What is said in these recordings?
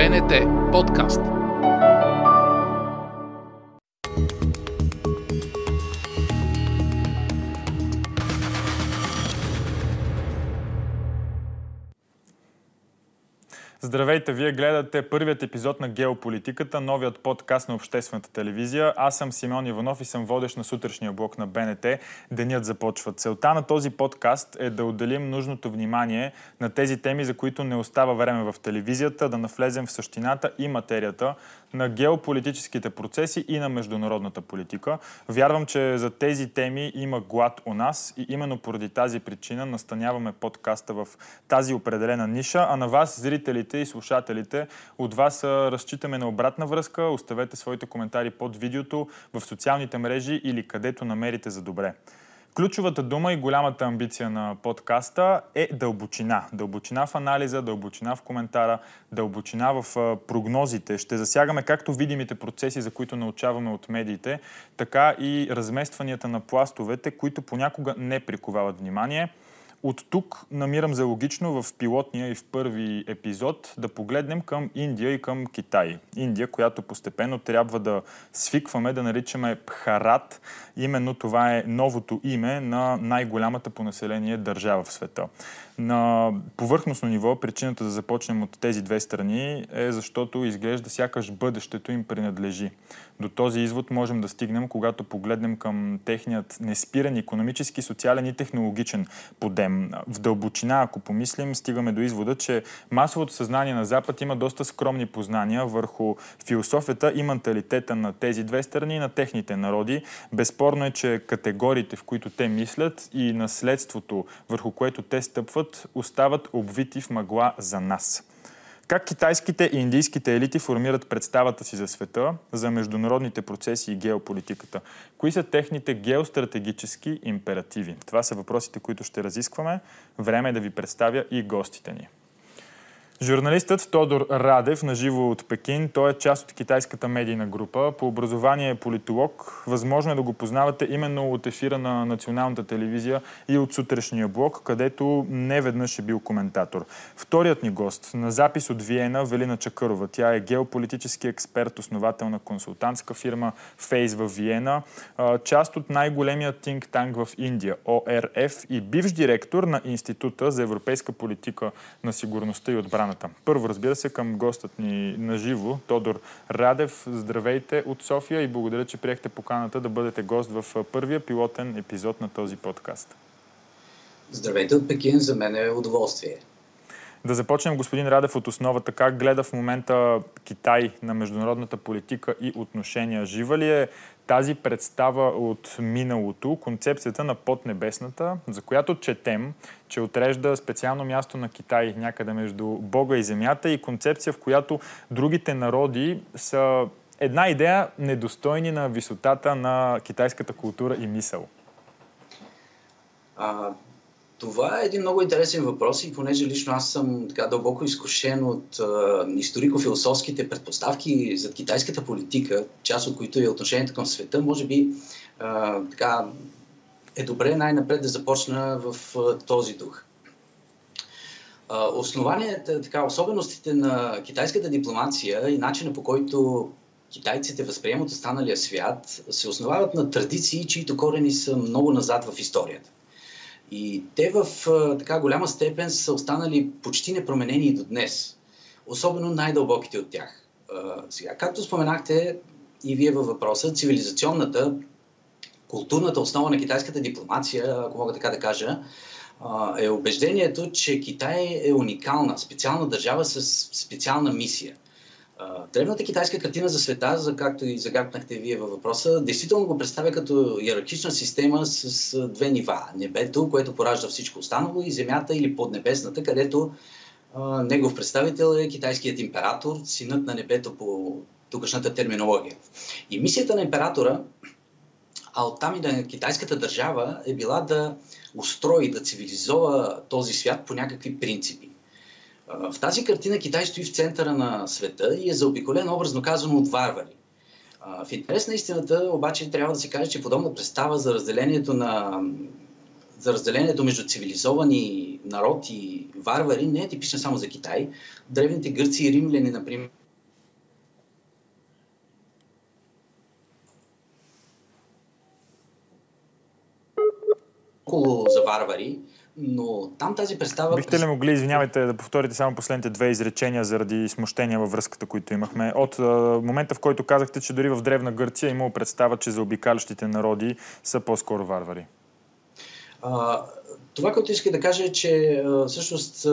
БНТ подкаст. Здравейте, вие гледате първият епизод на Геополитиката, новият подкаст на обществената телевизия. Аз съм Симеон Иванов и съм водещ на сутрешния блок на БНТ. Денят започва. Целта на този подкаст е да отделим нужното внимание на тези теми, за които не остава време в телевизията, да навлезем в същината и материята на геополитическите процеси и на международната политика. Вярвам, че за тези теми има глад у нас и именно поради тази причина настаняваме подкаста в тази определена ниша, а на вас, зрителите и слушателите, от вас разчитаме на обратна връзка. Оставете своите коментари под видеото в социалните мрежи или където намерите за добре. Ключовата дума и голямата амбиция на подкаста е дълбочина. Дълбочина в анализа, дълбочина в коментара, дълбочина в прогнозите. Ще засягаме както видимите процеси, за които научаваме от медиите, така и разместванията на пластовете, които понякога не приковават внимание – от тук намирам за логично в пилотния и в първи епизод да погледнем към Индия и към Китай. Индия, която постепенно трябва да свикваме да наричаме Пхарат. Именно това е новото име на най-голямата по население държава в света. На повърхностно ниво причината да започнем от тези две страни е защото изглежда сякаш бъдещето им принадлежи. До този извод можем да стигнем, когато погледнем към техният неспирен економически, социален и технологичен подем. В дълбочина, ако помислим, стигаме до извода, че масовото съзнание на Запад има доста скромни познания върху философията и менталитета на тези две страни и на техните народи. Безспорно е, че категориите, в които те мислят и наследството, върху което те стъпват, остават обвити в мъгла за нас. Как китайските и индийските елити формират представата си за света, за международните процеси и геополитиката? Кои са техните геостратегически императиви? Това са въпросите, които ще разискваме. Време е да ви представя и гостите ни. Журналистът Тодор Радев, наживо от Пекин, той е част от китайската медийна група. По образование е политолог. Възможно е да го познавате именно от ефира на националната телевизия и от сутрешния блок, където не веднъж е бил коментатор. Вторият ни гост на запис от Виена, Велина Чакърова. Тя е геополитически експерт, основател на консултантска фирма Фейс в Виена, част от най-големия think tank в Индия, ОРФ и бивш директор на Института за европейска политика на сигурността и отбрана поканата. Първо, разбира се, към гостът ни на живо, Тодор Радев. Здравейте от София и благодаря, че приехте поканата да бъдете гост в първия пилотен епизод на този подкаст. Здравейте от Пекин, за мен е удоволствие. Да започнем, господин Радев, от основата. Как гледа в момента Китай на международната политика и отношения? Жива ли е тази представа от миналото, концепцията на поднебесната, за която четем, че отрежда специално място на Китай някъде между Бога и Земята и концепция, в която другите народи са една идея недостойни на висотата на китайската култура и мисъл? А, това е един много интересен въпрос и понеже лично аз съм така дълбоко изкушен от а, историко-философските предпоставки за китайската политика, част от които е отношението към света, може би а, така е добре най-напред да започна в а, този дух. А, основанията, така, особеностите на китайската дипломация и начина по който китайците възприемат останалия свят се основават на традиции, чието корени са много назад в историята. И те в така голяма степен са останали почти непроменени и до днес. Особено най-дълбоките от тях. Сега, както споменахте и вие във въпроса, цивилизационната, културната основа на китайската дипломация, ако мога така да кажа, е убеждението, че Китай е уникална, специална държава с специална мисия – Древната китайска картина за света, за както и загаднахте вие във въпроса, действително го представя като иерархична система с две нива. Небето, което поражда всичко останало, и земята или поднебесната, където а, негов представител е китайският император, синът на небето по тук терминология. И мисията на императора, а оттам и на китайската държава, е била да устрои, да цивилизова този свят по някакви принципи. В тази картина Китай стои в центъра на света и е заобиколен, образно казано, от варвари. В интерес на истината обаче трябва да се каже, че подобна представа за разделението, на, за разделението между цивилизовани народ и варвари не е типична само за Китай. Древните гърци и римляни, например, за варвари, но там тази представа... Бихте ли могли, извинявайте, да повторите само последните две изречения заради смущения във връзката, които имахме? От а, момента, в който казахте, че дори в Древна Гърция е имало представа, че за обикалящите народи са по-скоро варвари. А, това, което иска да кажа е, че всъщност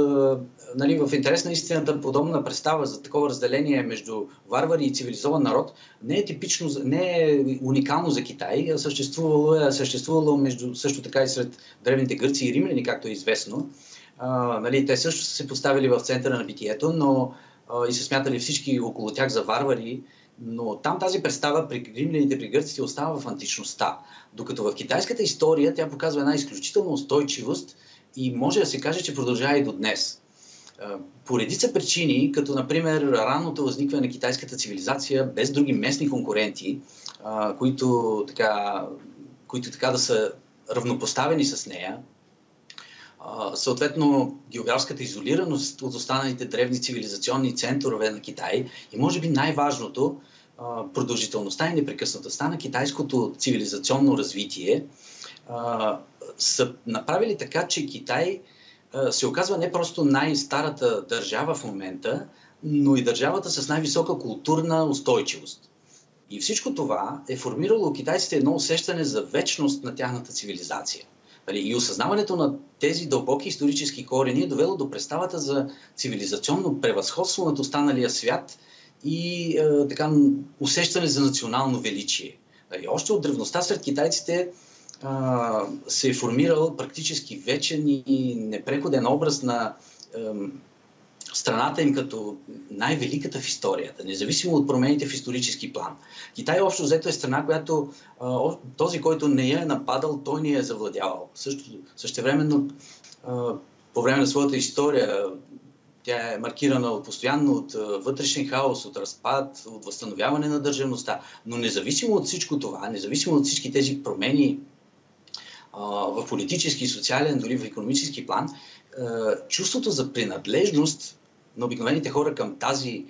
нали, в интерес на истината подобна представа за такова разделение между варвари и цивилизован народ не е типично, не е уникално за Китай, а съществувало е съществувало между, също така и сред древните гърци и римляни, както е известно. А, нали, те също са се поставили в центъра на битието, но и се смятали всички около тях за варвари, но там тази представа при римляните, при гърците остава в античността. Докато в китайската история тя показва една изключителна устойчивост и може да се каже, че продължава и до днес. По редица причини, като например ранното възникване на китайската цивилизация без други местни конкуренти, които така, които така да са равнопоставени с нея, съответно географската изолираност от останалите древни цивилизационни центрове на Китай и може би най-важното продължителността и непрекъснатостта на китайското цивилизационно развитие са направили така, че Китай се оказва не просто най-старата държава в момента, но и държавата с най-висока културна устойчивост. И всичко това е формирало у китайците едно усещане за вечност на тяхната цивилизация. Нали, и осъзнаването на тези дълбоки исторически корени е довело до представата за цивилизационно превъзходство над останалия свят и е, така, усещане за национално величие. Нали, още от древността сред китайците е, се е формирал практически вечен и непреходен образ на е, страната им като най-великата в историята, независимо от промените в исторически план. Китай общо взето е страна, която този, който не я е нападал, той ни е завладявал. Също, същевременно, по време на своята история, тя е маркирана постоянно от вътрешен хаос, от разпад, от възстановяване на държавността. Но независимо от всичко това, независимо от всички тези промени в политически, социален, дори в економически план, чувството за принадлежност на обикновените хора към тази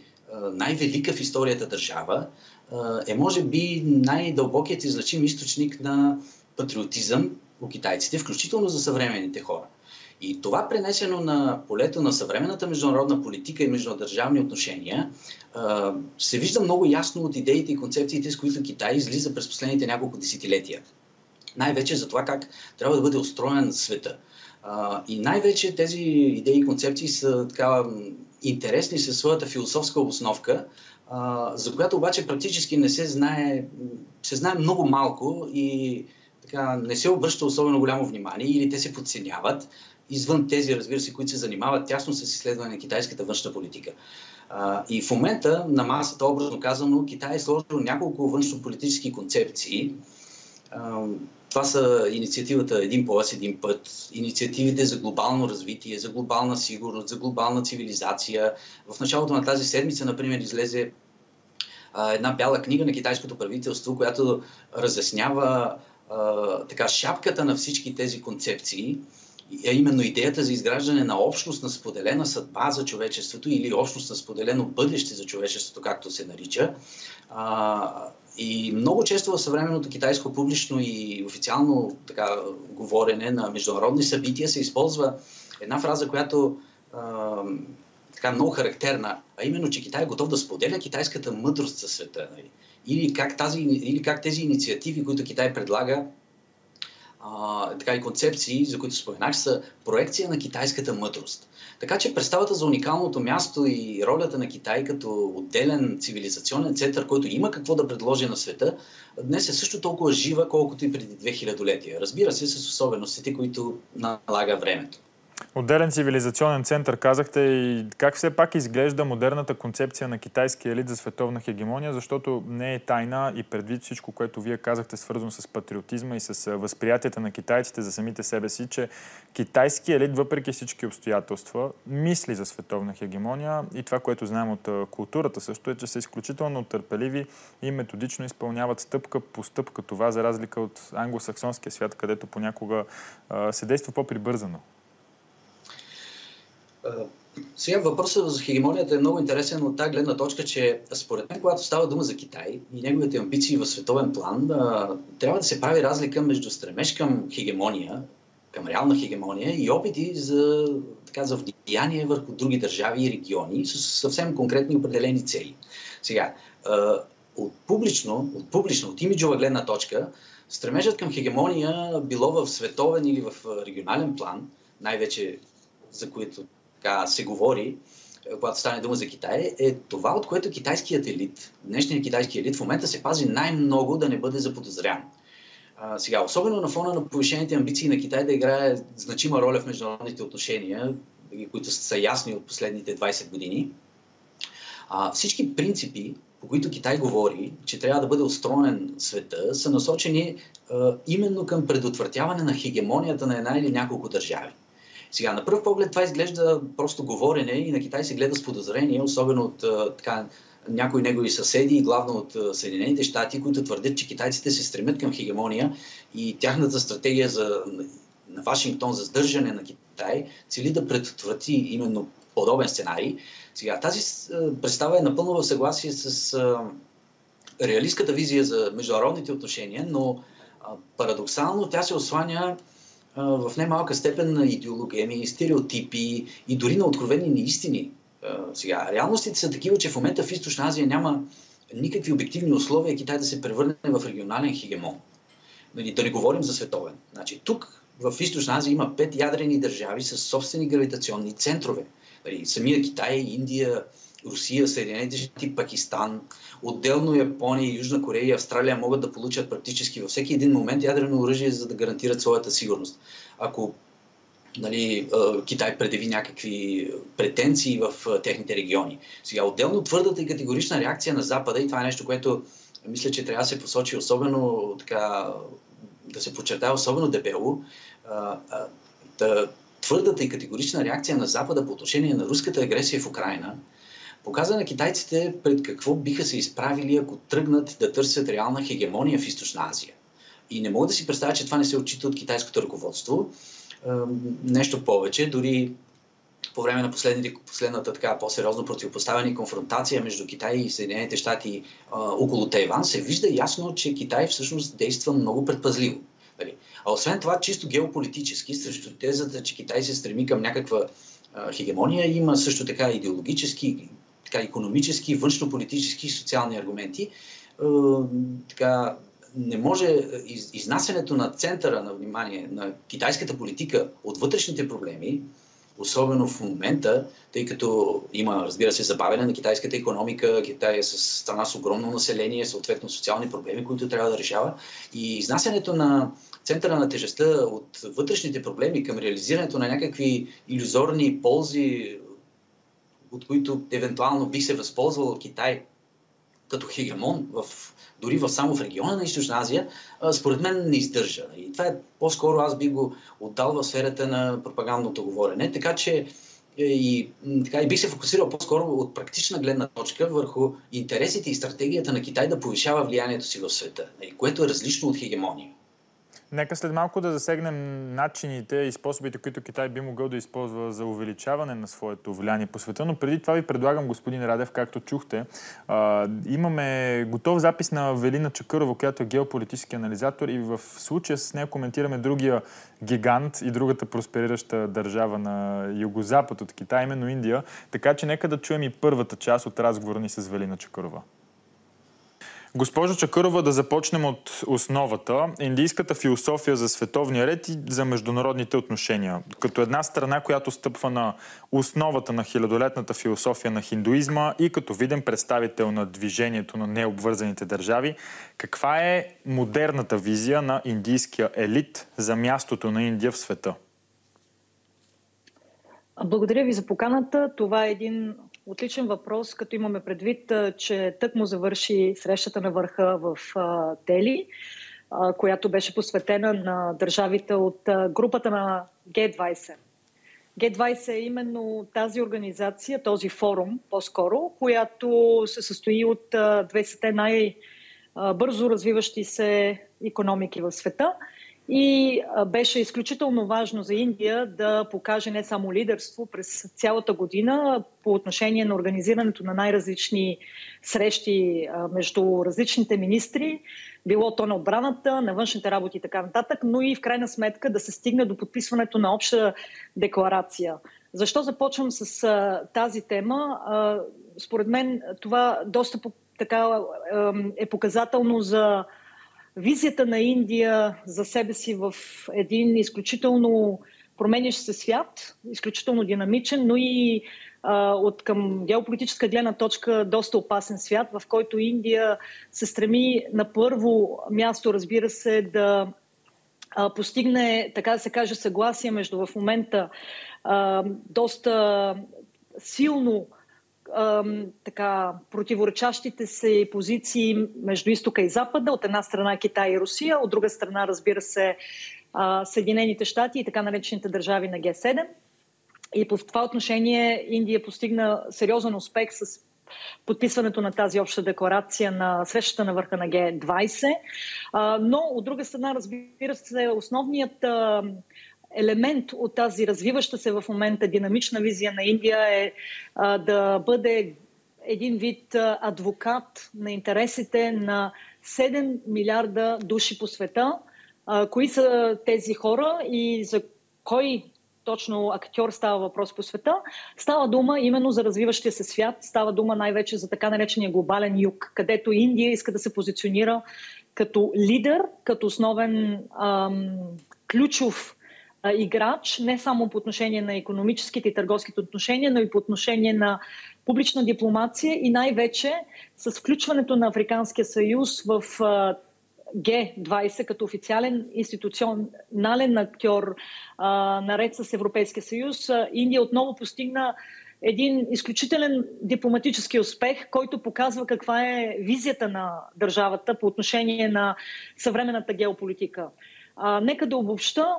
най-велика в историята държава е, може би, най-дълбокият и значим източник на патриотизъм у китайците, включително за съвременните хора. И това пренесено на полето на съвременната международна политика и междунадържавни отношения се вижда много ясно от идеите и концепциите, с които Китай излиза през последните няколко десетилетия. Най-вече за това как трябва да бъде устроен света. И най-вече тези идеи и концепции са така интересни със своята философска обосновка, за която обаче практически не се знае, се знае много малко и така, не се обръща особено голямо внимание или те се подценяват извън тези, разбира се, които се занимават тясно с изследване на китайската външна политика. и в момента на масата, образно казано, Китай е сложил няколко външно-политически концепции, това са инициативата Един полас, един път, инициативите за глобално развитие, за глобална сигурност, за глобална цивилизация. В началото на тази седмица, например, излезе а, една бяла книга на китайското правителство, която разяснява а, така шапката на всички тези концепции, а именно идеята за изграждане на общност на споделена съдба за човечеството или общност на споделено бъдеще за човечеството, както се нарича. А, и много често в съвременното китайско публично и официално така, говорене на международни събития се използва една фраза, която а, така много характерна, а именно, че Китай е готов да споделя китайската мъдрост със света. Нали? Или, как тази, или как тези инициативи, които Китай предлага, а, така и концепции, за които споменах, са проекция на китайската мъдрост. Така че представата за уникалното място и ролята на Китай като отделен цивилизационен център, който има какво да предложи на света, днес е също толкова жива, колкото и преди 2000 летия. Разбира се, с особеностите, които налага времето. Отделен цивилизационен център, казахте и как все пак изглежда модерната концепция на китайския елит за световна хегемония, защото не е тайна и предвид всичко, което вие казахте, свързано с патриотизма и с възприятията на китайците за самите себе си, че китайски елит, въпреки всички обстоятелства, мисли за световна хегемония и това, което знаем от културата също е, че са изключително търпеливи и методично изпълняват стъпка по стъпка това, за разлика от англосаксонския свят, където понякога се действа по-прибързано. Сега въпросът за хегемонията е много интересен от тази гледна точка, че според мен, когато става дума за Китай и неговите амбиции в световен план, трябва да се прави разлика между стремеж към хегемония, към реална хегемония и опити за, така, за влияние върху други държави и региони с съвсем конкретни определени цели. Сега, от публично, от публично, от имиджова гледна точка, стремежът към хегемония било в световен или в регионален план, най-вече за които така се говори, е, когато стане дума за Китай, е това, от което китайският елит, днешният китайски елит в момента се пази най-много да не бъде заподозрян. А, сега, особено на фона на повишените амбиции на Китай да играе значима роля в международните отношения, които са ясни от последните 20 години, а, всички принципи, по които Китай говори, че трябва да бъде устроен света, са насочени а, именно към предотвратяване на хегемонията на една или няколко държави. Сега, на пръв поглед това изглежда просто говорене и на Китай се гледа с подозрение, особено от така, някои негови съседи главно от Съединените щати, които твърдят, че китайците се стремят към хегемония и тяхната стратегия за, на Вашингтон за сдържане на Китай цели да предотврати именно подобен сценарий. Сега, тази представа е напълно в съгласие с а, реалистката визия за международните отношения, но парадоксално тя се осланя в немалка степен на идеологеми, стереотипи и дори на откровени неистини. Сега, реалностите са такива, че в момента в Източна Азия няма никакви обективни условия Китай да се превърне в регионален хегемон. Нали, да не говорим за световен. Значи, тук в Източна Азия има пет ядрени държави с собствени гравитационни центрове. Нали, самия Китай, Индия, Русия, Съединените щати, Пакистан, отделно Япония, Южна Корея и Австралия могат да получат практически във всеки един момент ядрено оръжие, за да гарантират своята сигурност. Ако нали, Китай предяви някакви претенции в техните региони. Сега, отделно твърдата и категорична реакция на Запада, и това е нещо, което мисля, че трябва да се посочи особено така, да се подчертава особено дебело, твърдата и категорична реакция на Запада по отношение на руската агресия в Украина – показа на китайците пред какво биха се изправили, ако тръгнат да търсят реална хегемония в Източна Азия. И не мога да си представя, че това не се отчита от китайското ръководство. Нещо повече, дори по време на последната така по-сериозно противопоставяне и конфронтация между Китай и Съединените щати около Тайван, се вижда ясно, че Китай всъщност действа много предпазливо. Нали? А освен това, чисто геополитически, срещу тезата, че Китай се стреми към някаква хегемония, има също така идеологически така, економически, външнополитически и социални аргументи. Е, така, не може из, изнасянето на центъра на внимание на китайската политика от вътрешните проблеми, особено в момента, тъй като има, разбира се, забавяне на китайската економика, Китай е с страна с огромно население, съответно социални проблеми, които трябва да решава. И изнасянето на центъра на тежестта от вътрешните проблеми към реализирането на някакви иллюзорни ползи от които евентуално би се възползвал Китай като хегемон, в, дори в, само в региона на Източна Азия, според мен не издържа. И това е по-скоро аз би го отдал в сферата на пропагандното говорене. Така че е, и, така, и би се фокусирал по-скоро от практична гледна точка върху интересите и стратегията на Китай да повишава влиянието си в света, което е различно от хегемония. Нека след малко да засегнем начините и способите, които Китай би могъл да използва за увеличаване на своето влияние по света. Но преди това ви предлагам, господин Радев, както чухте, а, имаме готов запис на Велина Чакърова, която е геополитически анализатор и в случая с нея коментираме другия гигант и другата просперираща държава на югозапад от Китай, именно Индия. Така че нека да чуем и първата част от разговора ни с Велина Чакърова. Госпожо Чакърова, да започнем от основата. Индийската философия за световния ред и за международните отношения. Като една страна, която стъпва на основата на хилядолетната философия на хиндуизма и като виден представител на движението на необвързаните държави, каква е модерната визия на индийския елит за мястото на Индия в света? Благодаря ви за поканата. Това е един Отличен въпрос, като имаме предвид, че тък му завърши срещата на върха в Дели, която беше посветена на държавите от групата на Г20. Г20 е именно тази организация, този форум по-скоро, която се състои от 20 най- бързо развиващи се економики в света. И беше изключително важно за Индия да покаже не само лидерство през цялата година по отношение на организирането на най-различни срещи между различните министри, било то на отбраната, на външните работи и така нататък, но и в крайна сметка да се стигне до подписването на обща декларация. Защо започвам с тази тема? Според мен това доста така е показателно за визията на Индия за себе си в един изключително променящ се свят, изключително динамичен, но и а, от към геополитическа гледна точка доста опасен свят, в който Индия се стреми на първо място, разбира се, да а, постигне, така да се каже, съгласие между в момента а, доста силно така, противоречащите се позиции между изтока и запада. От една страна Китай и Русия, от друга страна, разбира се, Съединените щати и така наречените държави на Г7. И по това отношение Индия постигна сериозен успех с подписването на тази обща декларация на срещата на върха на Г20. Но от друга страна, разбира се, основният елемент от тази развиваща се в момента динамична визия на Индия е а, да бъде един вид адвокат на интересите на 7 милиарда души по света. А, кои са тези хора и за кой точно актьор става въпрос по света. Става дума именно за развиващия се свят, става дума най-вече за така наречения глобален юг, където Индия иска да се позиционира като лидер, като основен ам, ключов играч, не само по отношение на економическите и търговските отношения, но и по отношение на публична дипломация и най-вече с включването на Африканския съюз в Г20 като официален институционален актьор наред с Европейския съюз, Индия отново постигна един изключителен дипломатически успех, който показва каква е визията на държавата по отношение на съвременната геополитика. А, нека да обобща.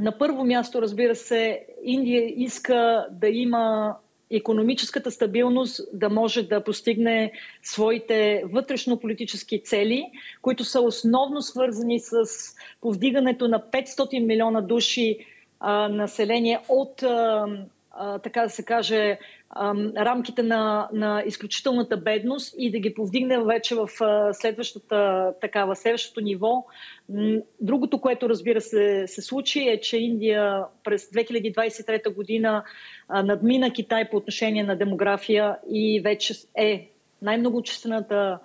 На първо място, разбира се, Индия иска да има економическата стабилност да може да постигне своите вътрешно-политически цели, които са основно свързани с повдигането на 500 милиона души а, население от, а, а, така да се каже, рамките на, на изключителната бедност и да ги повдигне вече в следващата, такава, следващото ниво. Другото, което разбира се се случи е, че Индия през 2023 година надмина Китай по отношение на демография и вече е най-многочислената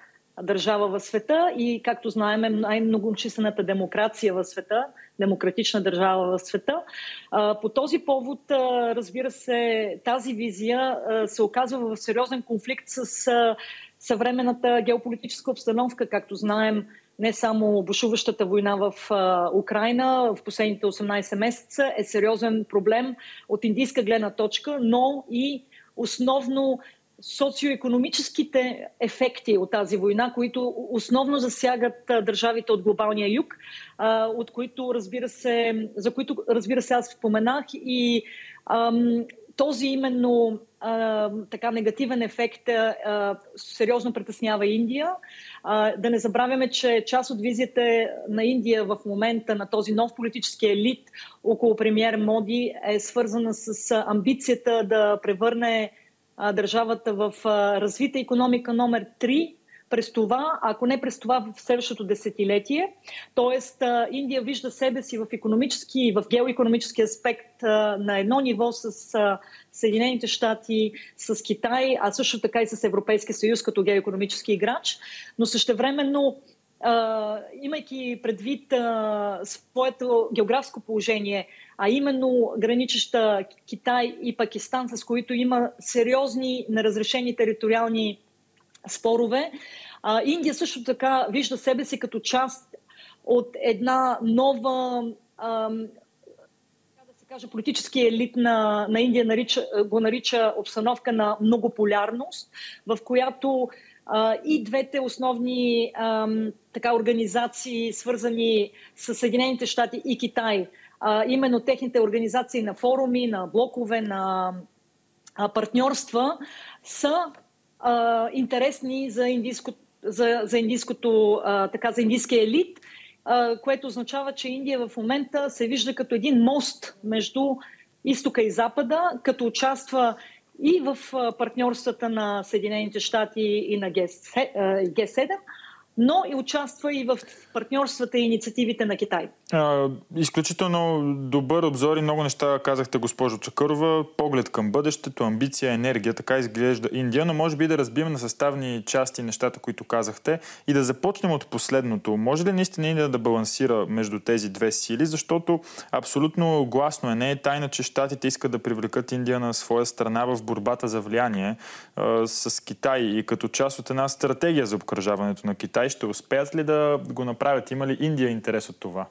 държава в света и, както знаем, е най-многочислената демокрация в света, демократична държава в света. По този повод, разбира се, тази визия се оказва в сериозен конфликт с съвременната геополитическа обстановка, както знаем, не само бушуващата война в Украина в последните 18 месеца е сериозен проблем от индийска гледна точка, но и основно социоекономическите ефекти от тази война, които основно засягат държавите от глобалния юг, от които, разбира се, за които, разбира се, аз споменах и ам, този именно а, така негативен ефект а, сериозно притеснява Индия. А, да не забравяме, че част от визията на Индия в момента на този нов политически елит около премьер Моди е свързана с амбицията да превърне държавата в развита економика номер 3 през това, ако не през това в следващото десетилетие. Тоест, Индия вижда себе си в економически и в геоекономически аспект на едно ниво с Съединените щати, с Китай, а също така и с Европейския съюз като геоекономически играч. Но същевременно имайки предвид своето географско положение, а именно граничеща Китай и Пакистан, с които има сериозни неразрешени териториални спорове. А, Индия също така вижда себе си като част от една нова а, да се каже, политически елит на, на Индия нарича, го нарича обстановка на многополярност, в която и двете основни така, организации, свързани с Съединените щати и Китай, именно техните организации на форуми, на блокове, на партньорства са интересни за, индийско, за, за индийското, така, за индийския елит което означава, че Индия в момента се вижда като един мост между изтока и запада, като участва и в партньорствата на Съединените щати и на Г7, но и участва и в партньорствата и инициативите на Китай. А, изключително добър обзор и много неща казахте, госпожо Чакърова. Поглед към бъдещето, амбиция, енергия, така изглежда Индия, но може би да разбием на съставни части нещата, които казахте и да започнем от последното. Може ли наистина Индия да балансира между тези две сили, защото абсолютно гласно е, не е тайна, че щатите искат да привлекат Индия на своя страна в борбата за влияние а, с Китай и като част от една стратегия за обкръжаването на Китай ще успеят ли да го направят? Има ли Индия интерес от това?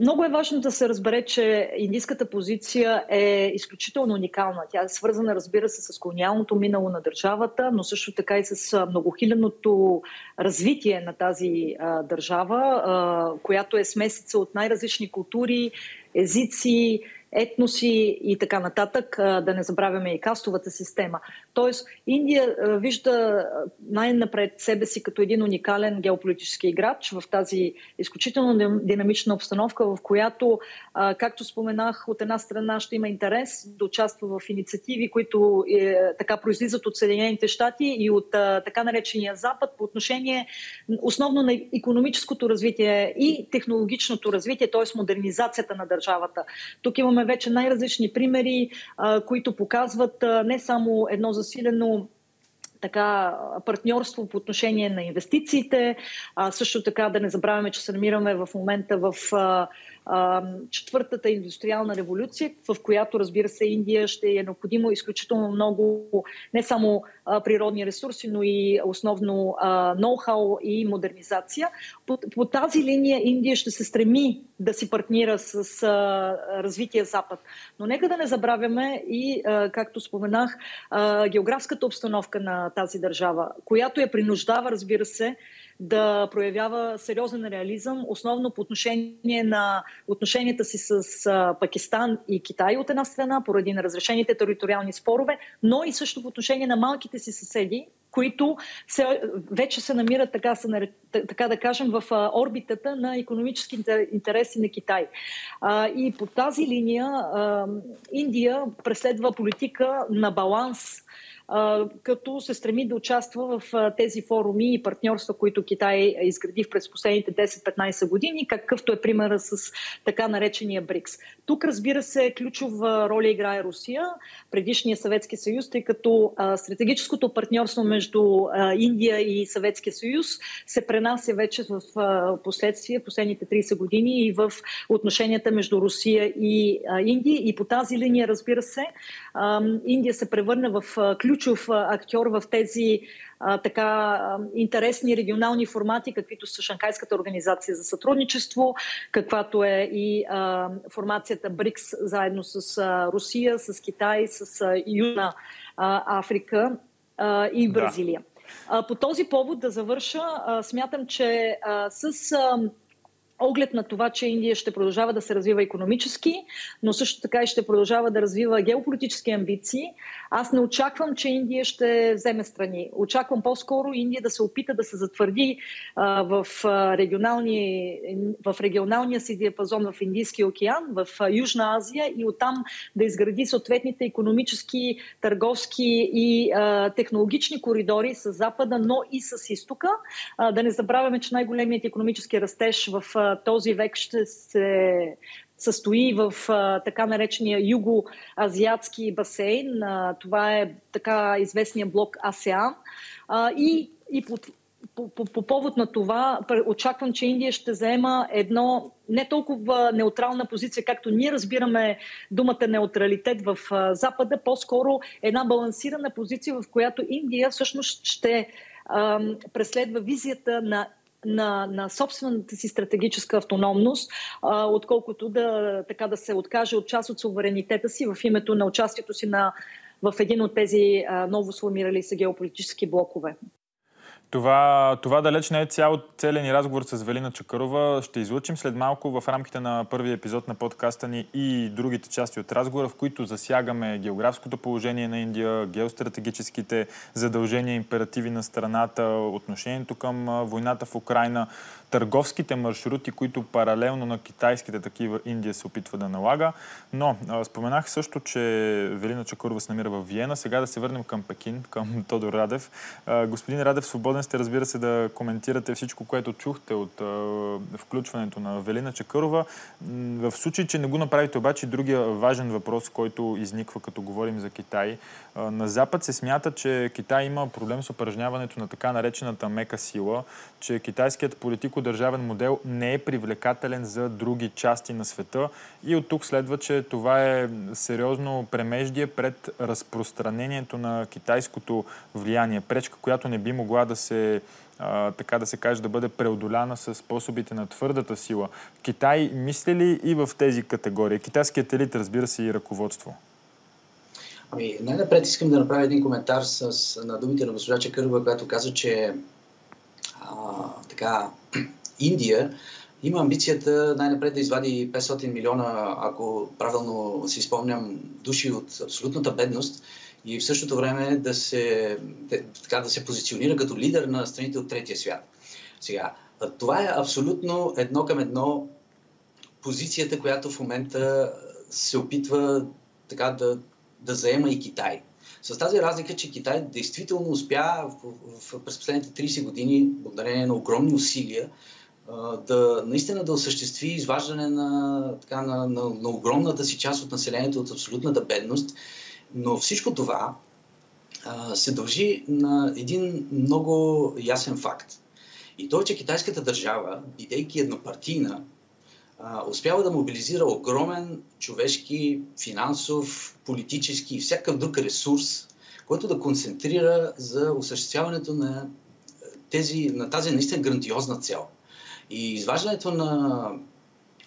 Много е важно да се разбере, че индийската позиция е изключително уникална. Тя е свързана, разбира се, с колониалното минало на държавата, но също така и с многохилядното развитие на тази а, държава, а, която е смесица от най-различни култури, езици, етноси и така нататък, да не забравяме и кастовата система. Тоест, Индия вижда най-напред себе си като един уникален геополитически играч в тази изключително динамична обстановка, в която, както споменах, от една страна ще има интерес да участва в инициативи, които е, така произлизат от Съединените щати и от така наречения Запад по отношение основно на економическото развитие и технологичното развитие, т.е. модернизацията на държавата. Тук имаме вече най-различни примери, които показват не само едно засилено така партньорство по отношение на инвестициите. А, също така да не забравяме, че се намираме в момента в четвъртата индустриална революция, в която, разбира се, Индия ще е необходимо изключително много не само природни ресурси, но и основно ноу-хау и модернизация. По, по тази линия Индия ще се стреми да си партнира с а, развития Запад. Но нека да не забравяме и, както споменах, географската обстановка на тази държава, която я принуждава, разбира се, да проявява сериозен реализъм, основно по отношение на отношенията си с Пакистан и Китай от една страна, поради на разрешените териториални спорове, но и също по отношение на малките си съседи, които се, вече се намират, така, се, така да кажем, в орбитата на економическите интереси на Китай. И по тази линия Индия преследва политика на баланс като се стреми да участва в тези форуми и партньорства, които Китай изгради през последните 10-15 години, какъвто е примера с така наречения БРИКС. Тук, разбира се, ключова роля играе Русия, предишния Съветски съюз, тъй като стратегическото партньорство между Индия и Съветския съюз се пренася вече в последствие, последните 30 години и в отношенията между Русия и Индия. И по тази линия, разбира се, Индия се превърна в ключ ключов актьор в тези а, така интересни регионални формати, каквито са Шанхайската организация за сътрудничество, каквато е и а, формацията БРИКС заедно с а, Русия, с Китай, с а, Южна а, Африка а, и Бразилия. Да. А, по този повод да завърша, а, смятам, че а, с а, оглед на това, че Индия ще продължава да се развива економически, но също така и ще продължава да развива геополитически амбиции, аз не очаквам, че Индия ще вземе страни. Очаквам по-скоро Индия да се опита да се затвърди а, в, регионални, в регионалния си диапазон в Индийския океан, в а, Южна Азия и оттам да изгради съответните економически, търговски и а, технологични коридори с Запада, но и с Изтока. А, да не забравяме, че най-големият економически растеж в този век ще се състои в а, така наречения юго-азиатски басейн. А, това е така известния блок АСЕАН. А, и, и по, по, по, по повод на това очаквам, че Индия ще заема едно не толкова неутрална позиция, както ние разбираме думата неутралитет в а, Запада, по-скоро една балансирана позиция, в която Индия всъщност ще преследва визията на на, на собствената си стратегическа автономност, а, отколкото да, така да се откаже от част от суверенитета си в името на участието си на, в един от тези а, ново сформирали се геополитически блокове. Това, това далеч не е цял целен ни разговор с Велина Чакарова. Ще излучим след малко в рамките на първия епизод на подкаста ни и другите части от разговора, в които засягаме географското положение на Индия, геостратегическите задължения, императиви на страната, отношението към войната в Украина, търговските маршрути, които паралелно на китайските такива Индия се опитва да налага. Но споменах също, че Велина Чакурова се намира в Виена. Сега да се върнем към Пекин, към Тодор Радев. Господин Радев, свободен сте, разбира се, да коментирате всичко, което чухте от включването на Велина Чакурова. В случай, че не го направите обаче, другия важен въпрос, който изниква като говорим за Китай. На Запад се смята, че Китай има проблем с упражняването на така наречената мека сила, че китайският политик държавен модел не е привлекателен за други части на света и от тук следва, че това е сериозно премеждие пред разпространението на китайското влияние. Пречка, която не би могла да се а, така да се каже, да бъде преодоляна с способите на твърдата сила. Китай мисли ли и в тези категории? Китайският елит, разбира се, и ръководство. Ами, най-напред искам да направя един коментар с, на думите на госпожа Чекърва, която каза, че така, Индия има амбицията най-напред да извади 500 милиона, ако правилно си спомням, души от абсолютната бедност и в същото време да се, така, да се позиционира като лидер на страните от третия свят. Сега, това е абсолютно едно към едно позицията, която в момента се опитва така да, да заема и Китай. С тази разлика, че Китай действително успя в, в, през последните 30 години, благодарение на огромни усилия, да наистина да осъществи изваждане на, така, на, на, на огромната си част от населението от абсолютната бедност. Но всичко това а, се дължи на един много ясен факт. И то, че китайската държава, бидейки еднопартийна, успява да мобилизира огромен човешки, финансов, политически и всякакъв друг ресурс, който да концентрира за осъществяването на, тези, на тази наистина грандиозна цел. И изваждането на,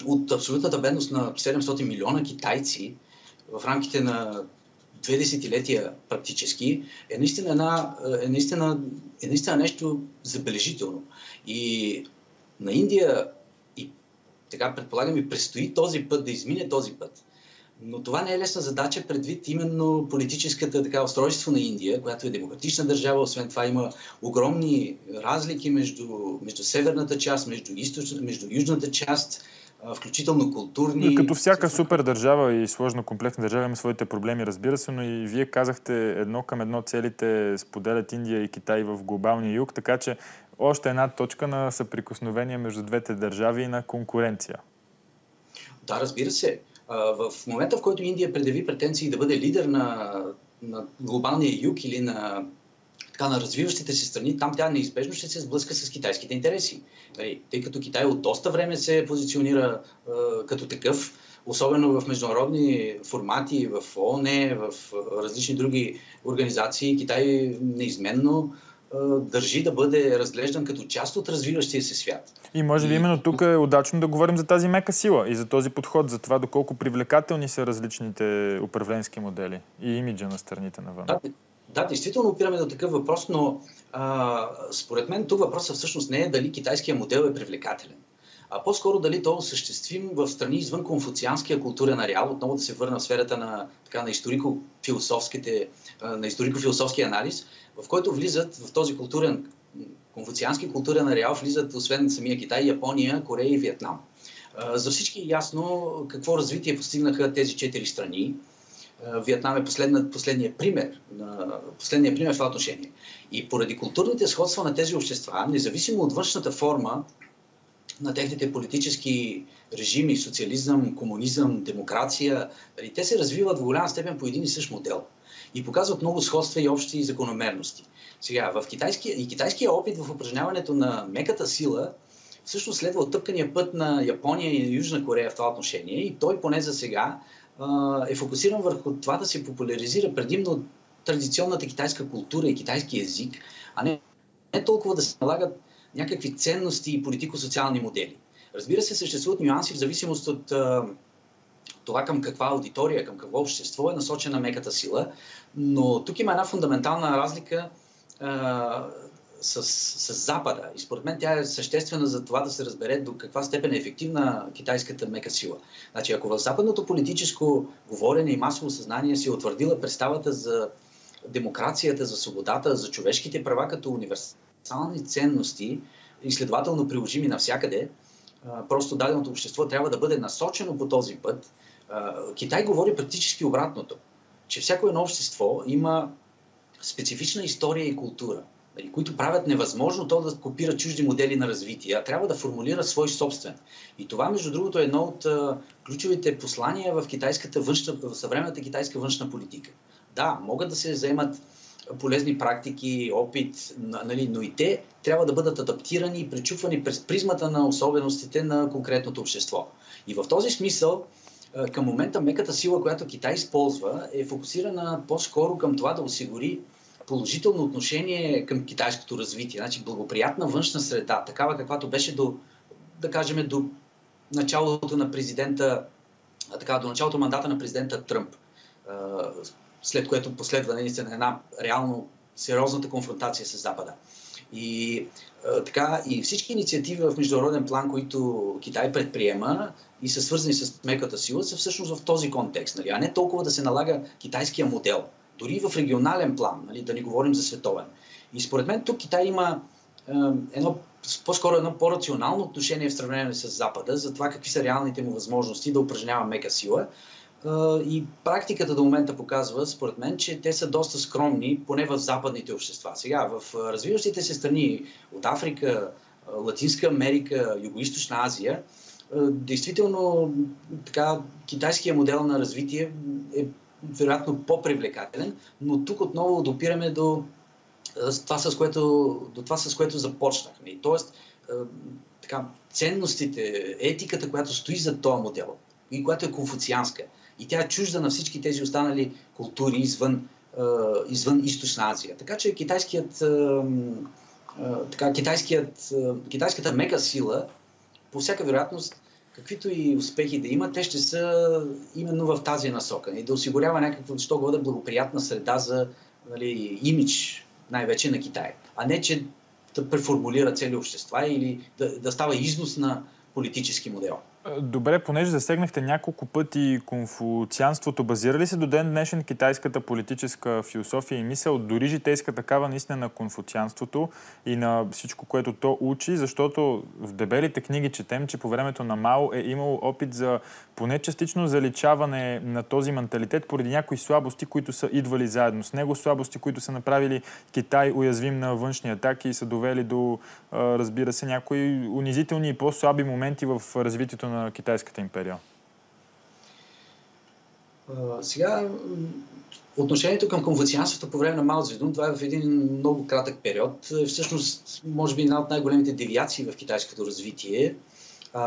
от абсолютната бедност на 700 милиона китайци в рамките на две десетилетия практически е наистина, една, е наистина, е наистина нещо забележително. И на Индия така предполагам и предстои този път да измине този път. Но това не е лесна задача предвид именно политическата така, устройство на Индия, която е демократична държава. Освен това има огромни разлики между, между северната част, между, източ, между южната част, включително културни. Като всяка супер държава и сложно комплексна държава има своите проблеми, разбира се, но и вие казахте едно към едно целите споделят Индия и Китай в глобалния юг, така че още една точка на съприкосновение между двете държави и на конкуренция. Да, разбира се в момента, в който Индия предяви претенции да бъде лидер на, на глобалния юг или на, така, на развиващите се страни, там тя неизбежно ще се сблъска с китайските интереси. Нали, тъй като Китай от доста време се позиционира като такъв, особено в международни формати, в ООН, в различни други организации, Китай неизменно държи да бъде разглеждан като част от развиващия се свят. И може би именно тук е удачно да говорим за тази мека сила и за този подход, за това доколко привлекателни са различните управленски модели и имиджа на страните навън. Да, да, действително опираме до такъв въпрос, но а, според мен тук въпросът всъщност не е дали китайския модел е привлекателен а по-скоро дали то осъществим в страни извън конфуцианския културен ареал, отново да се върна в сферата на, така, на историко-философските, на историко-философски анализ, в който влизат в този културен, конфуциански културен ареал, влизат освен самия Китай, Япония, Корея и Виетнам. За всички е ясно какво развитие постигнаха тези четири страни. Виетнам е последна, последния пример, последния пример в това отношение. И поради културните сходства на тези общества, независимо от външната форма на техните политически режими, социализъм, комунизъм, демокрация, нали, те се развиват в голяма степен по един и същ модел и показват много сходства и общи закономерности. Сега, в китайския, и китайския опит в упражняването на меката сила всъщност следва оттъпкания път на Япония и Южна Корея в това отношение и той поне за сега е фокусиран върху това да се популяризира предимно традиционната китайска култура и китайски език, а не, не толкова да се налагат някакви ценности и политико-социални модели. Разбира се, съществуват нюанси в зависимост от това към каква аудитория, към какво общество е насочена меката сила, но тук има една фундаментална разлика а, с, с Запада. И според мен тя е съществена за това да се разбере до каква степен е ефективна китайската мека сила. Значи, ако в западното политическо говорене и масово съзнание си е утвърдила представата за демокрацията, за свободата, за човешките права като универсални ценности, и следователно приложими навсякъде, просто даденото общество трябва да бъде насочено по този път. Китай говори практически обратното, че всяко едно общество има специфична история и култура, нали, които правят невъзможно то да копира чужди модели на развитие, а трябва да формулира свой собствен. И това, между другото, е едно от ключовите послания в, китайската външна, в съвременната китайска външна политика. Да, могат да се заемат полезни практики, опит, нали, но и те трябва да бъдат адаптирани и пречупвани през призмата на особеностите на конкретното общество. И в този смисъл, към момента меката сила, която Китай използва, е фокусирана по-скоро към това да осигури положително отношение към китайското развитие. Значи благоприятна външна среда, такава каквато беше до, да кажем, до началото на президента, така, до началото мандата на президента Тръмп след което последва наистина една реално сериозната конфронтация с Запада. И, а, така, и всички инициативи в международен план, които Китай предприема и са свързани с меката сила, са всъщност в този контекст, нали? а не толкова да се налага китайския модел. Дори в регионален план, нали? да не говорим за световен. И според мен тук Китай има е, едно, по-скоро едно по-рационално отношение в сравнение с Запада за това какви са реалните му възможности да упражнява мека сила, и практиката до момента показва, според мен, че те са доста скромни, поне в западните общества. Сега, в развиващите се страни от Африка, Латинска Америка, Юго-Источна Азия, действително така, китайския модел на развитие е вероятно по-привлекателен, но тук отново допираме до това, с което, до това, с което започнахме. Тоест, така, ценностите, етиката, която стои за този модел и която е конфуцианска – и тя е чужда на всички тези останали култури извън, извън Източна Азия. Така че китайският, така, китайският, китайската мега сила, по всяка вероятност, каквито и успехи да има, те ще са именно в тази насока. И да осигурява някаква, що годе, благоприятна среда за нали, имидж най-вече на Китай. А не, че да преформулира цели общества или да, да става износ на политически модел. Добре, понеже засегнахте няколко пъти конфуцианството, базира ли се до ден днешен китайската политическа философия и мисъл, дори житейска такава наистина на конфуцианството и на всичко, което то учи, защото в дебелите книги четем, че по времето на Мао е имало опит за поне частично заличаване на този менталитет поради някои слабости, които са идвали заедно с него, слабости, които са направили Китай уязвим на външни атаки и са довели до, разбира се, някои унизителни и по-слаби моменти в развитието на Китайската империя? сега, отношението към конфуцианството по време на Мао Цзедун, това е в един много кратък период. Е, всъщност, може би една от най-големите девиации в китайското развитие.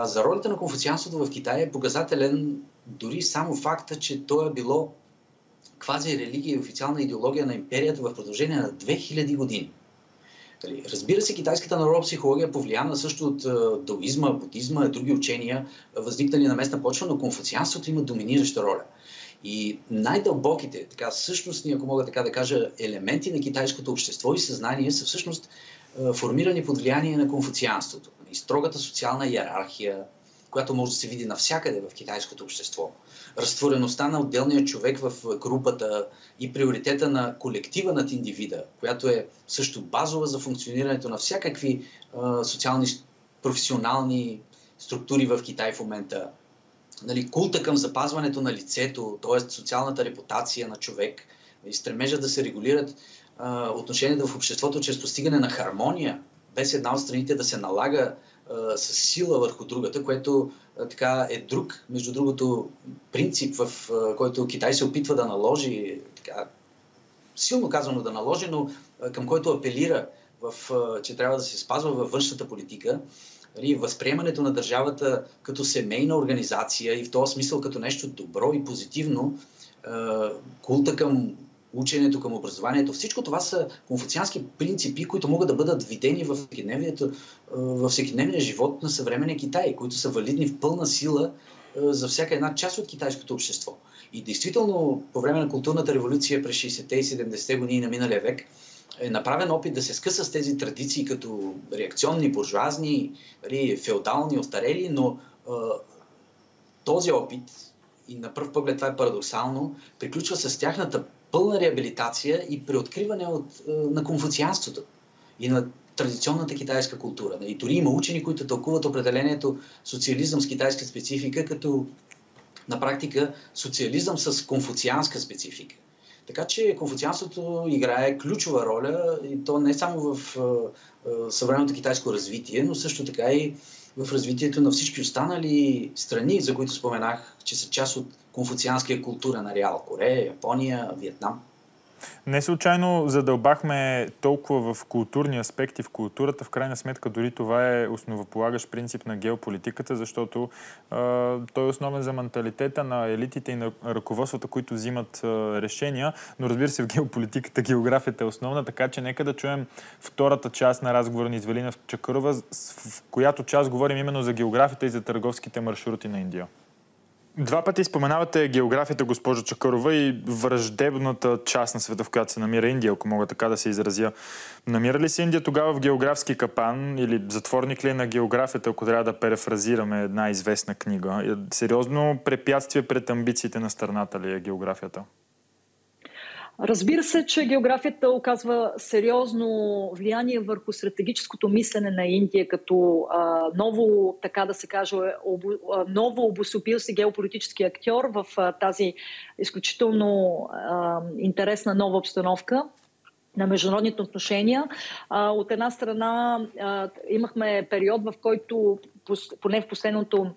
за ролята на конфуцианството в Китай е показателен дори само факта, че то е било квази религия и официална идеология на империята в продължение на 2000 години. Нали, разбира се, китайската народна психология е повлияна също от даоизма, будизма и други учения, възникнали на местна почва, но конфуцианството има доминираща роля. И най-дълбоките, така същностни, ако мога така да кажа, елементи на китайското общество и съзнание са всъщност формирани под влияние на конфуцианството. И строгата социална иерархия, която може да се види навсякъде в китайското общество. Разтвореността на отделния човек в групата и приоритета на колектива над индивида, която е също базова за функционирането на всякакви а, социални, професионални структури в Китай в момента. Нали, култа към запазването на лицето, т.е. социалната репутация на човек и стремежа да се регулират а, отношенията в обществото чрез постигане на хармония, без една от страните да се налага с сила върху другата, което а, така е друг, между другото, принцип, в а, който Китай се опитва да наложи, така, силно казано да наложи, но а, към който апелира, в, а, че трябва да се спазва във външната политика, нали, възприемането на държавата като семейна организация и в този смисъл като нещо добро и позитивно, а, култа към ученето, към образованието. Всичко това са конфуциански принципи, които могат да бъдат видени във всекидневния живот на съвременния Китай, които са валидни в пълна сила за всяка една част от китайското общество. И действително, по време на културната революция през 60-те и 70-те години на миналия век, е направен опит да се скъса с тези традиции като реакционни, буржуазни, нали, феодални, остарели, но а, този опит, и на пръв поглед това е парадоксално, приключва с тяхната пълна реабилитация и преоткриване от, а, на конфуцианството и на традиционната китайска култура. И дори има учени, които тълкуват определението социализъм с китайска специфика като на практика социализъм с конфуцианска специфика. Така че конфуцианството играе ключова роля и то не само в съвременното китайско развитие, но също така и в развитието на всички останали страни, за които споменах, че са част от конфуцианския култура на Реал Корея, Япония, Виетнам. Не случайно задълбахме толкова в културни аспекти в културата. В крайна сметка дори това е основополагащ принцип на геополитиката, защото а, той е основен за менталитета на елитите и на ръководствата, които взимат а, решения. Но разбира се, в геополитиката географията е основна, така че нека да чуем втората част на разговора ни Извелина Чакърова, в която част говорим именно за географията и за търговските маршрути на Индия. Два пъти споменавате географията, госпожо Чакарова, и враждебната част на света, в която се намира Индия, ако мога така да се изразя. Намира ли се Индия тогава в географски капан или затворник ли е на географията, ако трябва да перефразираме една известна книга? Сериозно препятствие пред амбициите на страната ли е географията? Разбира се, че географията оказва сериозно влияние върху стратегическото мислене на Индия като а, ново, така да се каже, обо, а, ново обособил се геополитически актьор в а, тази изключително а, интересна нова обстановка на международните отношения. А, от една страна а, имахме период, в който поне в последното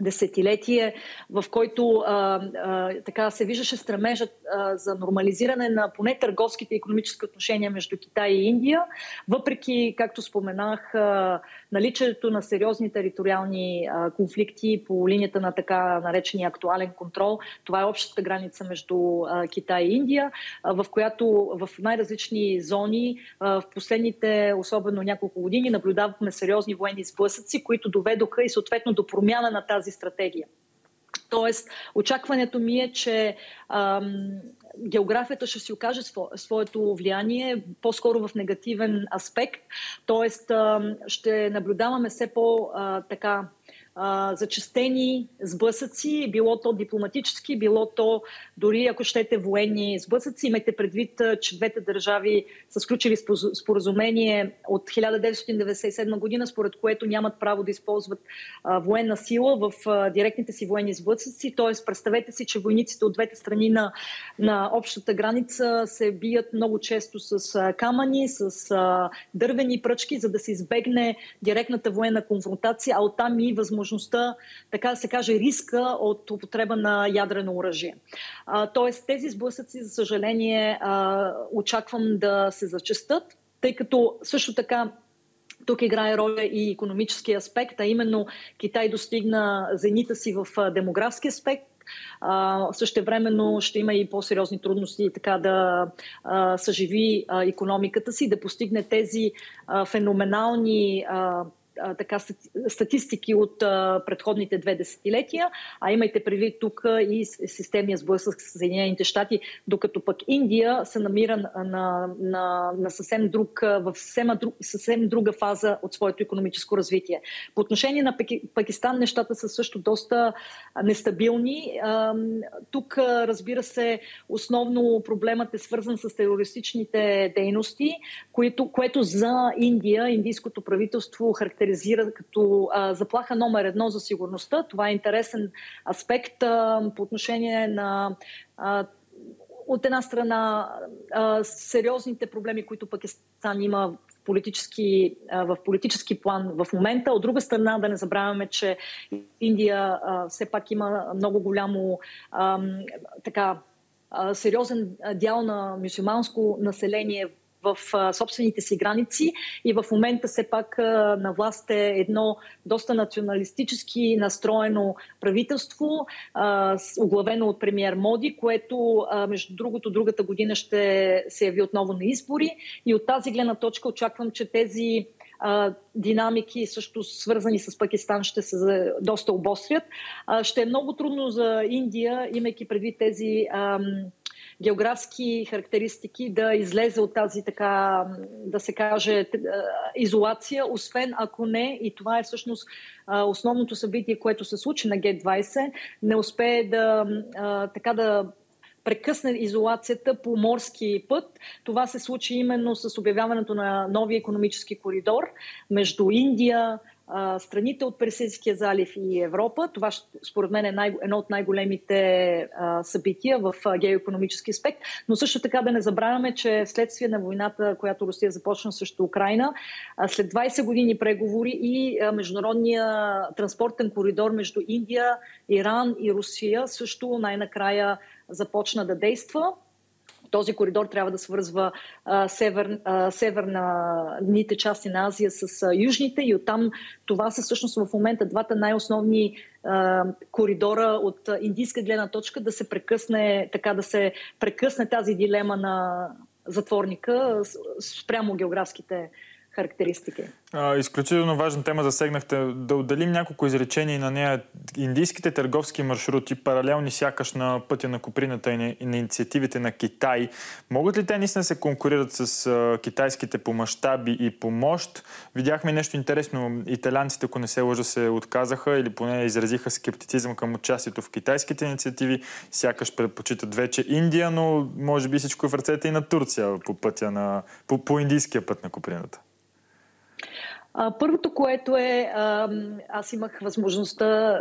десетилетие, в който а, а, така се виждаше стремежът а, за нормализиране на поне търговските и економически отношения между Китай и Индия, въпреки, както споменах, а, наличието на сериозни териториални а, конфликти по линията на така наречения актуален контрол. Това е общата граница между а, Китай и Индия, а, в която в най-различни зони а, в последните, особено няколко години, наблюдавахме сериозни военни сблъсъци, които доведоха и съответно до промяна на тази стратегия. Тоест, очакването ми е, че ам, географията ще си окаже своето влияние по-скоро в негативен аспект. Тоест, ам, ще наблюдаваме все по-така зачастени сблъсъци, било то дипломатически, било то дори ако щете военни сблъсъци. Имайте предвид, че двете държави са сключили споразумение от 1997 година, според което нямат право да използват а, военна сила в а, директните си военни сблъсъци. Тоест, представете си, че войниците от двете страни на, на общата граница се бият много често с а, камъни, с а, дървени пръчки, за да се избегне директната военна конфронтация, а оттам и възможност възможността, така да се каже, риска от употреба на ядрено оръжие. тоест тези сблъсъци, за съжаление, очаквам да се зачестат, тъй като също така тук играе роля и економически аспект, а именно Китай достигна зенита си в демографски аспект, също времено ще има и по-сериозни трудности така да съживи економиката си, да постигне тези феноменални а, така статистики от предходните две десетилетия, а имайте предвид тук и системния сблъсък с Съединените щати, докато пък Индия се намира на, на, на, съвсем, друг, в съвсем, съвсем друга фаза от своето економическо развитие. По отношение на Пакистан нещата са също доста нестабилни. Тук, разбира се, основно проблемът е свързан с терористичните дейности, което, което за Индия, индийското правителство характеризира характеризира като а, заплаха номер едно за сигурността. Това е интересен аспект а, по отношение на а, от една страна а, сериозните проблеми, които Пакистан има политически, в политически план в момента. От друга страна да не забравяме, че Индия все пак има много голямо така сериозен дял на мусулманско население в собствените си граници и в момента все пак на власт е едно доста националистически настроено правителство, оглавено от премьер Моди, което между другото другата година ще се яви отново на избори и от тази гледна точка очаквам, че тези динамики, също свързани с Пакистан, ще се доста обострят. Ще е много трудно за Индия, имайки предвид тези географски характеристики да излезе от тази така, да се каже, изолация, освен ако не, и това е всъщност основното събитие, което се случи на Г20, не успее да така да прекъсне изолацията по морски път. Това се случи именно с обявяването на новия економически коридор между Индия, страните от Персийския залив и Европа. Това според мен е най- едно от най-големите а, събития в геоекономически аспект. Но също така да не забравяме, че вследствие на войната, която Русия започна срещу Украина, а, след 20 години преговори и а, международния транспортен коридор между Индия, Иран и Русия също най-накрая започна да действа. Този коридор трябва да свързва а, север, а, северните части на Азия с а, южните и оттам това са всъщност в момента двата най-основни а, коридора от индийска гледна точка да се прекъсне, така да се прекъсне тази дилема на затворника спрямо географските характеристики. А, изключително важна тема засегнахте. Да отделим няколко изречения на нея. Индийските търговски маршрути, паралелни сякаш на пътя на Куприната и на, и на инициативите на Китай, могат ли те наистина се конкурират с а, китайските по мащаби и по мощ? Видяхме нещо интересно. Италянците, ако не се лъжа, се отказаха или поне изразиха скептицизъм към участието в китайските инициативи. Сякаш предпочитат вече Индия, но може би всичко е в ръцете и на Турция по пътя на, по, по индийския път на Куприната. Първото, което е, аз имах възможността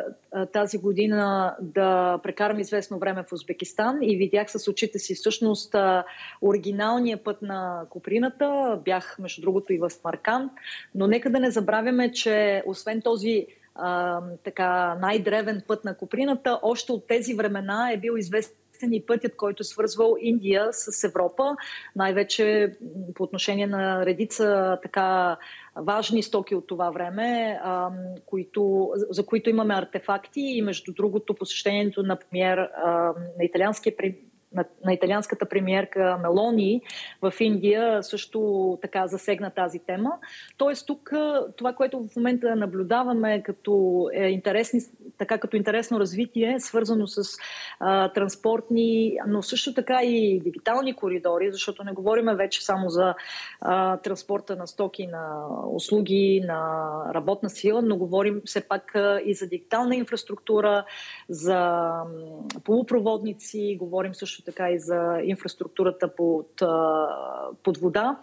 тази година да прекарам известно време в Узбекистан и видях с очите си всъщност оригиналния път на Куприната. Бях, между другото, и в Маркан. Но нека да не забравяме, че освен този така най-древен път на Куприната, още от тези времена е бил известен и пътят, който е свързвал Индия с Европа, най-вече по отношение на редица така важни стоки от това време, които, за които имаме артефакти и между другото посещението на премьер на италианския на, на италианската премиерка Мелони в Индия също така засегна тази тема. Тоест тук това, което в момента наблюдаваме като, е интересни, така, като интересно развитие, свързано с а, транспортни, но също така и дигитални коридори, защото не говорим вече само за а, транспорта на стоки, на услуги, на работна сила, но говорим все пак и за дигитална инфраструктура, за полупроводници, говорим също така и за инфраструктурата под, под вода.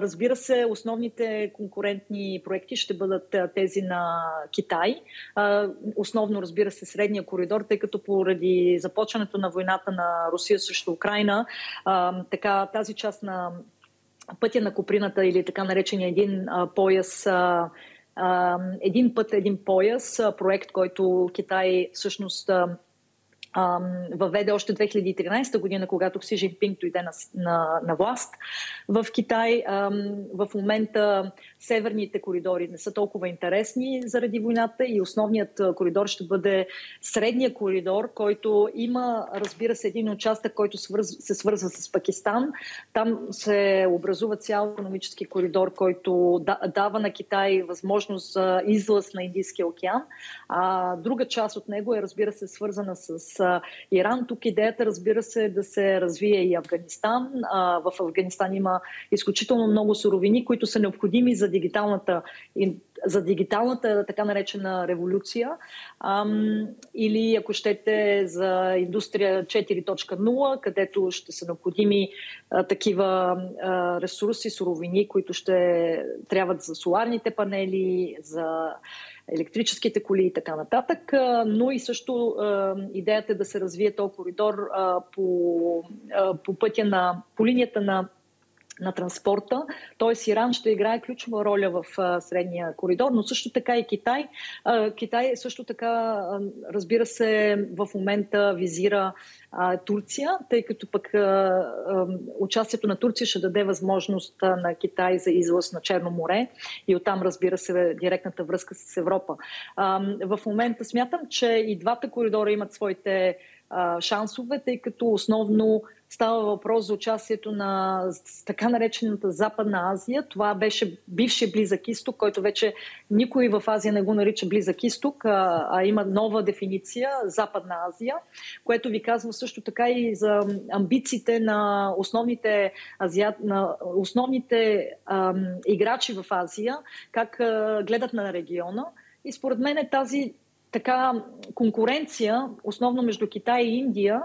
Разбира се, основните конкурентни проекти ще бъдат тези на Китай. Основно, разбира се, средния коридор, тъй като поради започването на войната на Русия срещу Украина, така тази част на пътя на Куприната или така наречения един пояс един път, един пояс, проект, който Китай всъщност въведе още 2013 година, когато Кси Жинпинг дойде на, на, на власт в Китай. В момента северните коридори не са толкова интересни заради войната и основният коридор ще бъде средния коридор, който има, разбира се, един участък, който се свързва с Пакистан. Там се образува цял економически коридор, който дава на Китай възможност за излъз на Индийския океан. А друга част от него е, разбира се, свързана с Иран. Тук идеята, разбира се, е да се развие и Афганистан. В Афганистан има изключително много суровини, които са необходими за дигиталната за дигиталната така наречена революция. Ам, или ако щете за индустрия 4.0, където ще са необходими а, такива а, ресурси, суровини, които ще трябват за соларните панели, за електрическите коли и така нататък, но и също идеята е да се развие този коридор по, по пътя на, по линията на на транспорта. Т.е. Иран ще играе ключова роля в средния коридор, но също така и Китай. Китай също така, разбира се, в момента визира Турция, тъй като пък участието на Турция ще даде възможност на Китай за излъз на Черно море и оттам, разбира се, директната връзка с Европа. В момента смятам, че и двата коридора имат своите шансове, тъй като основно Става въпрос за участието на така наречената Западна Азия. Това беше бившия Близък изток, който вече никой в Азия не го нарича Близък изток, а, има нова дефиниция Западна Азия, което ви казва също така и за амбициите на основните, азиат, на основните ам, играчи в Азия, как а, гледат на региона. И според мен тази така конкуренция, основно между Китай и Индия,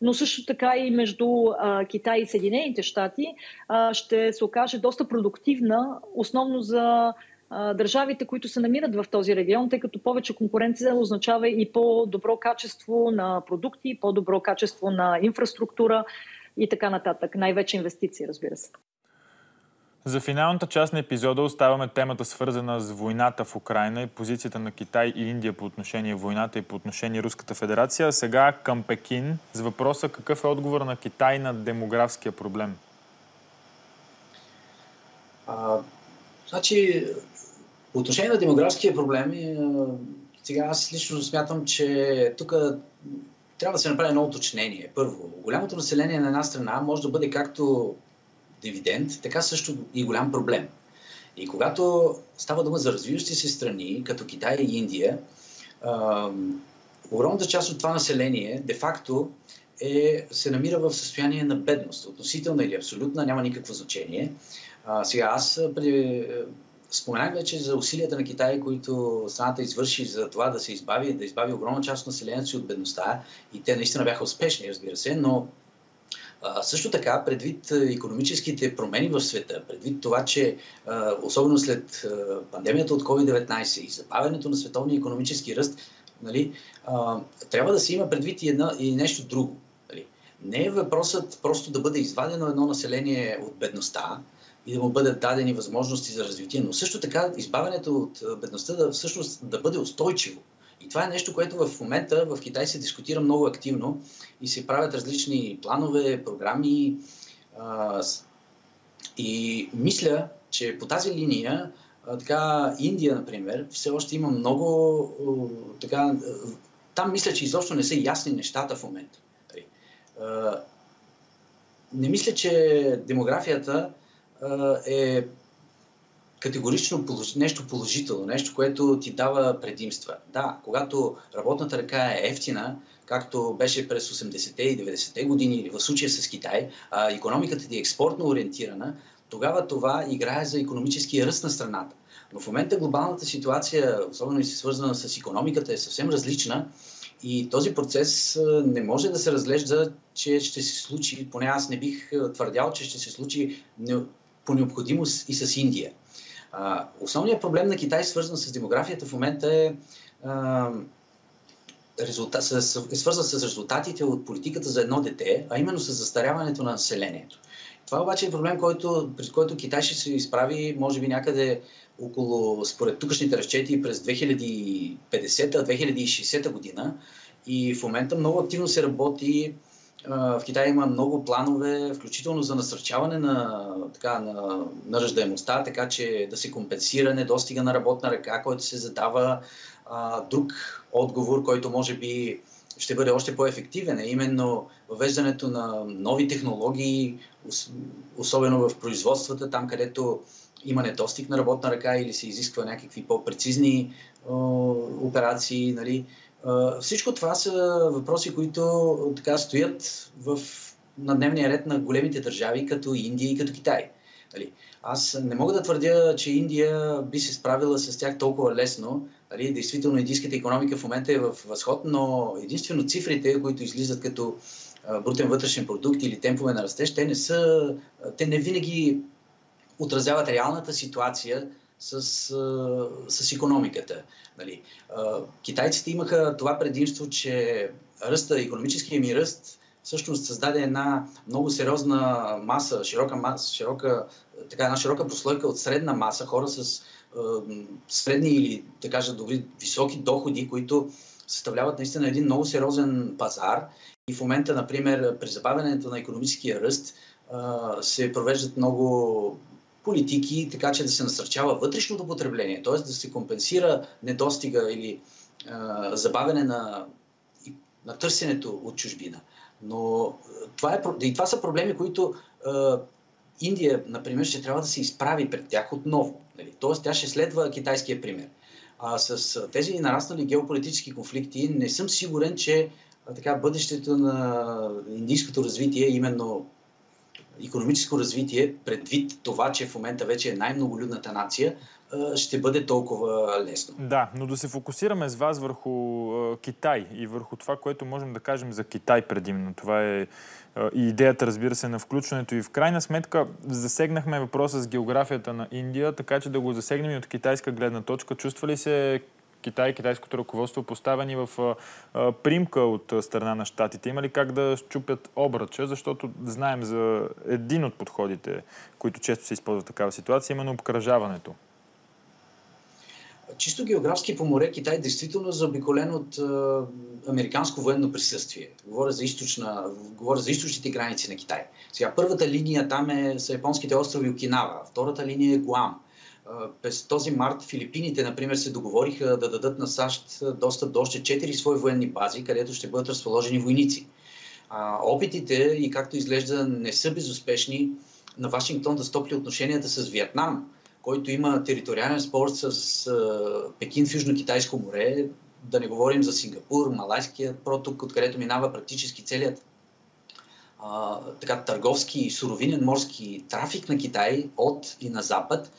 но също така и между а, Китай и Съединените щати а, ще се окаже доста продуктивна, основно за а, държавите, които се намират в този регион, тъй като повече конкуренция означава и по-добро качество на продукти, по-добро качество на инфраструктура и така нататък. Най-вече инвестиции, разбира се. За финалната част на епизода оставаме темата свързана с войната в Украина и позицията на Китай и Индия по отношение войната и по отношение Руската федерация. Сега към Пекин с въпроса какъв е отговор на Китай на демографския проблем? А, значи, по отношение на демографския проблем, сега аз лично смятам, че тук трябва да се направи едно уточнение. Първо, голямото население на една страна може да бъде както дивиденд, така също и голям проблем. И когато става дума за развиващи се страни, като Китай и Индия, огромната част от това население, де-факто, е, се намира в състояние на бедност. Относителна или абсолютна, няма никакво значение. А, сега, аз при, споменах вече за усилията на Китай, които страната извърши за това да се избави, да избави огромна част от населението си от бедността. И те наистина бяха успешни, разбира се, но също така, предвид економическите промени в света, предвид това, че особено след пандемията от COVID-19 и забавянето на световния економически ръст, нали, трябва да се има предвид и, една, и нещо друго. Нали. Не е въпросът просто да бъде извадено едно население от бедността и да му бъдат дадени възможности за развитие, но също така избавянето от бедността да всъщност да бъде устойчиво. И това е нещо, което в момента в Китай се дискутира много активно и се правят различни планове, програми. И мисля, че по тази линия, така, Индия, например, все още има много. така, там мисля, че изобщо не са ясни нещата в момента. Не мисля, че демографията е категорично нещо положително, нещо, което ти дава предимства. Да, когато работната ръка е ефтина, както беше през 80-те и 90-те години, или в случая с Китай, а економиката ти е експортно ориентирана, тогава това играе за економическия ръст на страната. Но в момента глобалната ситуация, особено и се свързана с економиката, е съвсем различна и този процес не може да се разглежда, че ще се случи, поне аз не бих твърдял, че ще се случи по необходимост и с Индия. Основният проблем на Китай, свързан с демографията в момента е, а, с, е свързан с резултатите от политиката за едно дете, а именно с застаряването на населението. Това обаче е проблем, който, през който Китай ще се изправи, може би някъде около, според тукашните разчети, през 2050-2060 година. И в момента много активно се работи в Китай има много планове, включително за насърчаване на, така, на, на ръждаемостта, така че да се компенсира недостига на работна ръка, който се задава. А, друг отговор, който може би ще бъде още по-ефективен, е именно въвеждането на нови технологии, особено в производствата, там където има недостиг на работна ръка или се изисква някакви по-прецизни операции. Нали. Всичко това са въпроси, които така стоят в, на дневния ред на големите държави, като Индия и като Китай. Нали? Аз не мога да твърдя, че Индия би се справила с тях толкова лесно. Нали? Действително, индийската економика в момента е в възход, но единствено цифрите, които излизат като брутен вътрешен продукт или темпове на растеж, те не, са, те не винаги отразяват реалната ситуация с, с економиката. Нали. Китайците имаха това предимство, че ръста, економическия ми ръст всъщност създаде една много сериозна маса, широка маса, широка, така една широка прослойка от средна маса, хора с е, средни или, да кажа, добри, високи доходи, които съставляват наистина един много сериозен пазар. И в момента, например, при забавянето на економическия ръст се провеждат много политики, така че да се насърчава вътрешното потребление, т.е. да се компенсира недостига или а, забавяне на на търсенето от чужбина. Но това, е, и това са проблеми, които е, Индия, например, ще трябва да се изправи пред тях отново. Нали? Тоест, тя ще следва китайския пример. А с тези нараснали геополитически конфликти не съм сигурен, че така, бъдещето на индийското развитие, именно економическо развитие, предвид това, че в момента вече е най-многолюдната нация, ще бъде толкова лесно. Да, но да се фокусираме с вас върху Китай и върху това, което можем да кажем за Китай предимно. Това е и идеята, разбира се, на включването. И в крайна сметка засегнахме въпроса с географията на Индия, така че да го засегнем и от китайска гледна точка. Чувства ли се Китай, китайското ръководство поставени в примка от страна на щатите? Има ли как да щупят обръча? Защото знаем за един от подходите, които често се използват в такава ситуация, именно обкръжаването. Чисто географски по море Китай действително е заобиколен от а, американско военно присъствие. Говоря за, източна, говоря за източните граници на Китай. Сега първата линия там е са японските острови Окинава, втората линия е Гуам. През този март Филипините, например, се договориха да дадат на САЩ достъп до още 4 свои военни бази, където ще бъдат разположени войници. Опитите и както изглежда не са безуспешни на Вашингтон да стопли отношенията с Виетнам, който има териториален спорт с Пекин в Южно-Китайско море, да не говорим за Сингапур, Малайския проток, откъдето минава практически целият а, така, търговски и суровинен морски трафик на Китай от и на запад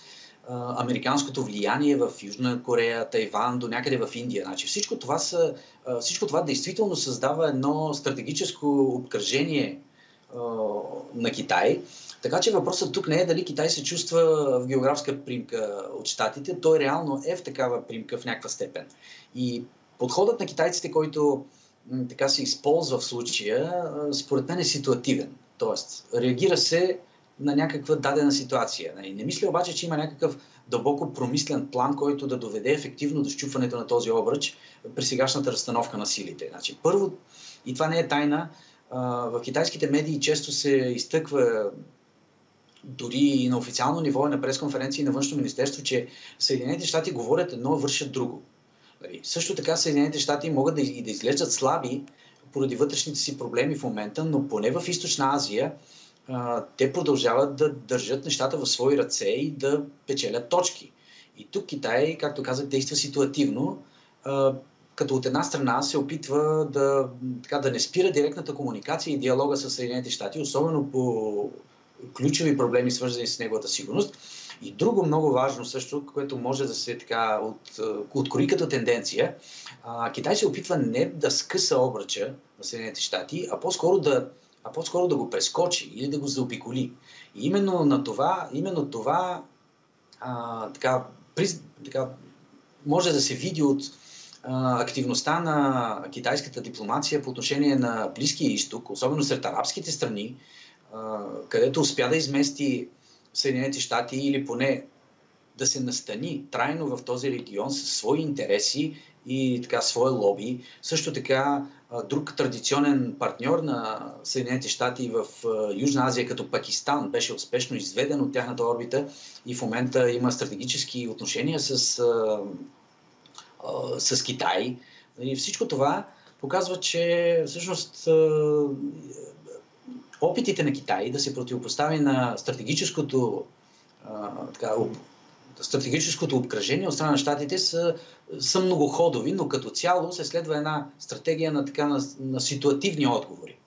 американското влияние в Южна Корея, Тайван, до някъде в Индия. Значи всичко, това са, всичко това действително създава едно стратегическо обкръжение на Китай. Така че въпросът тук не е дали Китай се чувства в географска примка от щатите, той реално е в такава примка в някаква степен. И подходът на китайците, който така се използва в случая, според мен е ситуативен. Тоест, реагира се на някаква дадена ситуация. Нали, не мисля обаче, че има някакъв дълбоко промислен план, който да доведе ефективно до щупването на този обръч при сегашната разстановка на силите. Значи, първо, и това не е тайна, в китайските медии често се изтъква дори и на официално ниво, и на пресконференции на Външно министерство, че Съединените щати говорят едно, вършат друго. Нали, също така Съединените щати могат да, да изглеждат слаби поради вътрешните си проблеми в момента, но поне в Източна Азия те продължават да държат нещата в свои ръце и да печелят точки. И тук Китай, както казах, действа ситуативно, като от една страна се опитва да, така, да не спира директната комуникация и диалога с Съединените щати, особено по ключови проблеми, свързани с неговата сигурност. И друго много важно също, което може да се така от, открои като тенденция, Китай се опитва не да скъса обръча на Съединените щати, а по-скоро да а по-скоро да го прескочи или да го заобиколи. И именно на това, именно това а, така, при, така, може да се види от а, активността на китайската дипломация по отношение на Близкия изток, особено сред арабските страни, а, където успя да измести Съединените щати или поне да се настани трайно в този регион със свои интереси и така свое лоби. Също така друг традиционен партньор на Съединените щати в Южна Азия, като Пакистан, беше успешно изведен от тяхната орбита и в момента има стратегически отношения с, с Китай. И всичко това показва, че всъщност опитите на Китай да се противопостави на стратегическото така, стратегическото обкръжение от страна на щатите са, са многоходови, но като цяло се следва една стратегия на, така, на, на ситуативни отговори.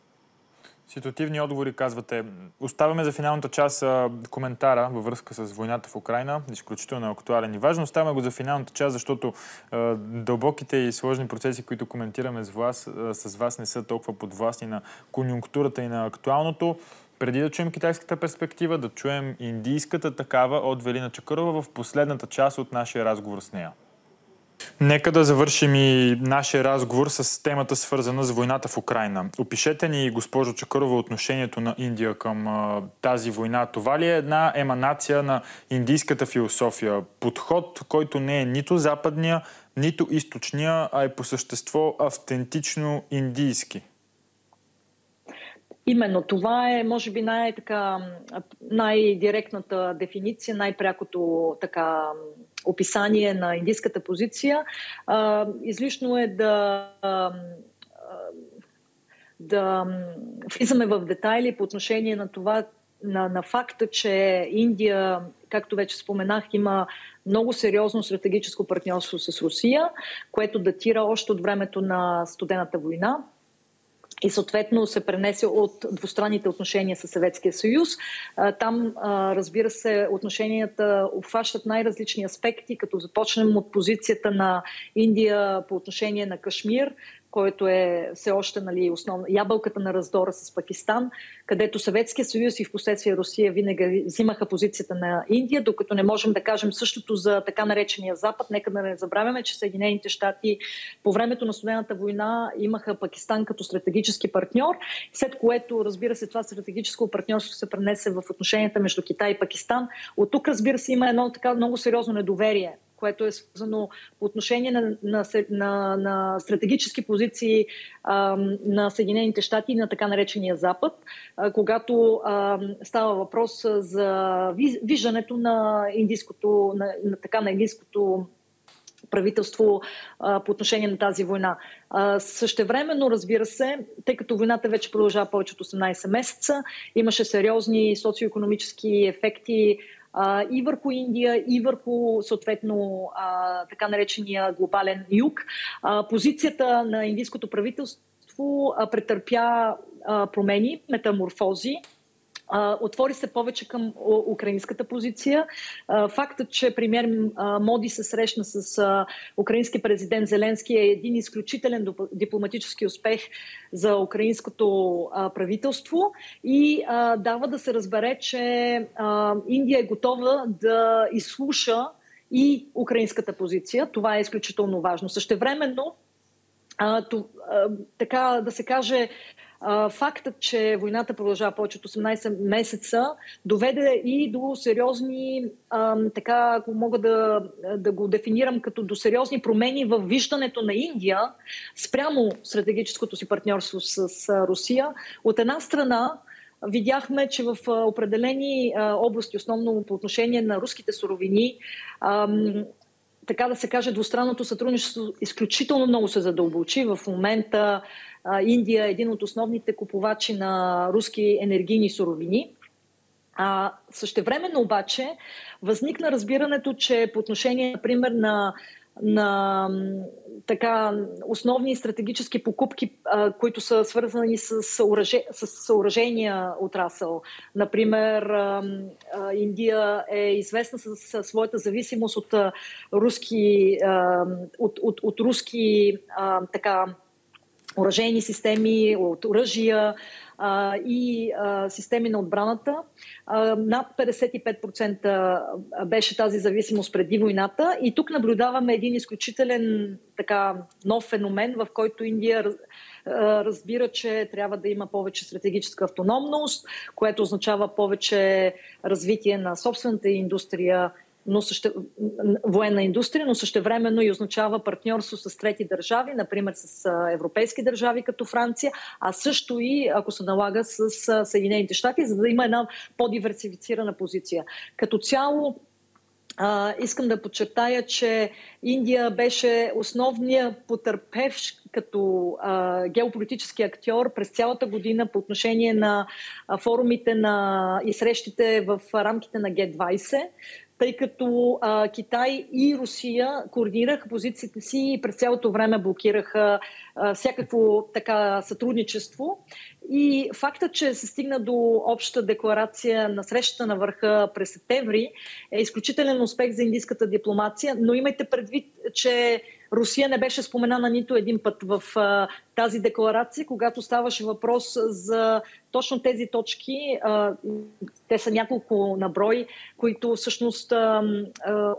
Ситуативни отговори, казвате. Оставяме за финалната част коментара във връзка с войната в Украина. Изключително актуален и важно. Оставяме го за финалната част, защото а, дълбоките и сложни процеси, които коментираме с вас, а, с вас не са толкова подвластни на конюнктурата и на актуалното. Преди да чуем китайската перспектива, да чуем индийската такава от Велина Чакърова в последната част от нашия разговор с нея. Нека да завършим и нашия разговор с темата свързана с войната в Украина. Опишете ни, госпожо Чакърова, отношението на Индия към а, тази война. Това ли е една еманация на индийската философия? Подход, който не е нито западния, нито източния, а е по същество автентично индийски? Именно това е, може би, най-така, най-директната дефиниция, най-прякото така описание на индийската позиция. излишно е да да влизаме в детайли по отношение на това, на, на факта, че Индия, както вече споменах, има много сериозно стратегическо партньорство с Русия, което датира още от времето на студената война и съответно се пренесе от двустранните отношения с Съветския съюз. Там, разбира се, отношенията обхващат най-различни аспекти, като започнем от позицията на Индия по отношение на Кашмир, който е все още нали, основна, ябълката на раздора с Пакистан, където Съветския съюз и в последствие Русия винаги взимаха позицията на Индия, докато не можем да кажем същото за така наречения Запад. Нека да не забравяме, че Съединените щати по времето на студената война имаха Пакистан като стратегически партньор, след което, разбира се, това стратегическо партньорство се пренесе в отношенията между Китай и Пакистан. От тук, разбира се, има едно така много сериозно недоверие което е свързано по отношение на, на, на, на стратегически позиции а, на Съединените щати и на така наречения Запад, когато а, става въпрос за виждането на индийското, на, на така на индийското правителство а, по отношение на тази война. А, същевременно, разбира се, тъй като войната вече продължава повече от 18 месеца, имаше сериозни социо-економически ефекти а, и върху Индия, и върху съответно а, така наречения глобален юг. А, позицията на индийското правителство а, претърпя промени, метаморфози отвори се повече към украинската позиция. Фактът, че премьер Моди се срещна с украински президент Зеленски е един изключителен дипломатически успех за украинското правителство и дава да се разбере, че Индия е готова да изслуша и украинската позиция. Това е изключително важно. Същевременно, така да се каже, фактът, че войната продължава повече от 18 месеца, доведе и до сериозни, така ако мога да, да го дефинирам като до сериозни промени в виждането на Индия спрямо стратегическото си партньорство с Русия. От една страна, видяхме, че в определени области, основно по отношение на руските суровини, така да се каже, двустранното сътрудничество изключително много се задълбочи. В момента Индия е един от основните купувачи на руски енергийни суровини. А, същевременно обаче възникна разбирането, че по отношение, например, на, на така, основни стратегически покупки, а, които са свързани с, съоръже, с съоръжения отрасъл. Например, а, а, Индия е известна с, с своята зависимост от руски, а, от, от, от руски а, така, оръжейни системи, от оръжия и системи на отбраната. Над 55% беше тази зависимост преди войната и тук наблюдаваме един изключителен така нов феномен, в който Индия разбира, че трябва да има повече стратегическа автономност, което означава повече развитие на собствената индустрия но също, военна индустрия, но същевременно и означава партньорство с трети държави, например с европейски държави като Франция, а също и, ако се налага, с Съединените щати, за да има една по-диверсифицирана позиция. Като цяло, а, искам да подчертая, че Индия беше основният потърпевш като а, геополитически актьор през цялата година по отношение на а, форумите на, и срещите в рамките на Г-20 тъй като а, Китай и Русия координираха позициите си и през цялото време блокираха а, всякакво така сътрудничество. И факта, че се стигна до обща декларация на срещата на върха през септември е изключителен успех за индийската дипломация, но имайте предвид, че Русия не беше споменана нито един път в а, тази декларация, когато ставаше въпрос за точно тези точки. А, те са няколко наброй, които всъщност а, а,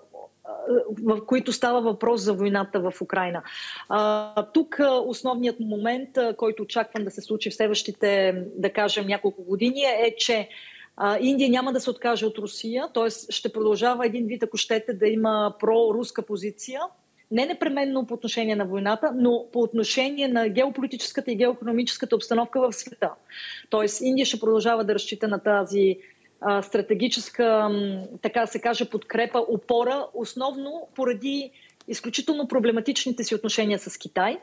в които става въпрос за войната в Украина. А, тук основният момент, който очаквам да се случи в следващите, да кажем, няколко години е, че Индия няма да се откаже от Русия, т.е. ще продължава един вид, ако щете, да има проруска позиция не непременно по отношение на войната, но по отношение на геополитическата и геоекономическата обстановка в света. Тоест Индия ще продължава да разчита на тази а, стратегическа, така се каже, подкрепа, опора, основно поради изключително проблематичните си отношения с Китай.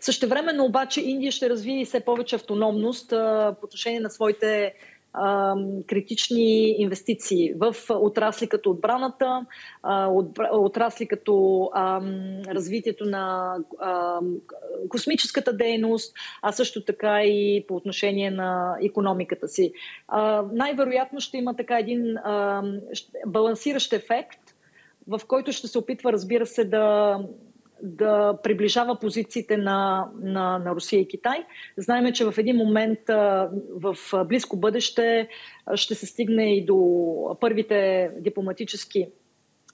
Същевременно обаче Индия ще развие все повече автономност а, по отношение на своите критични инвестиции в отрасли като отбраната, отрасли като развитието на космическата дейност, а също така и по отношение на економиката си. Най-вероятно ще има така един балансиращ ефект, в който ще се опитва, разбира се, да да приближава позициите на, на, на Русия и Китай. Знаеме, че в един момент в близко бъдеще ще се стигне и до първите дипломатически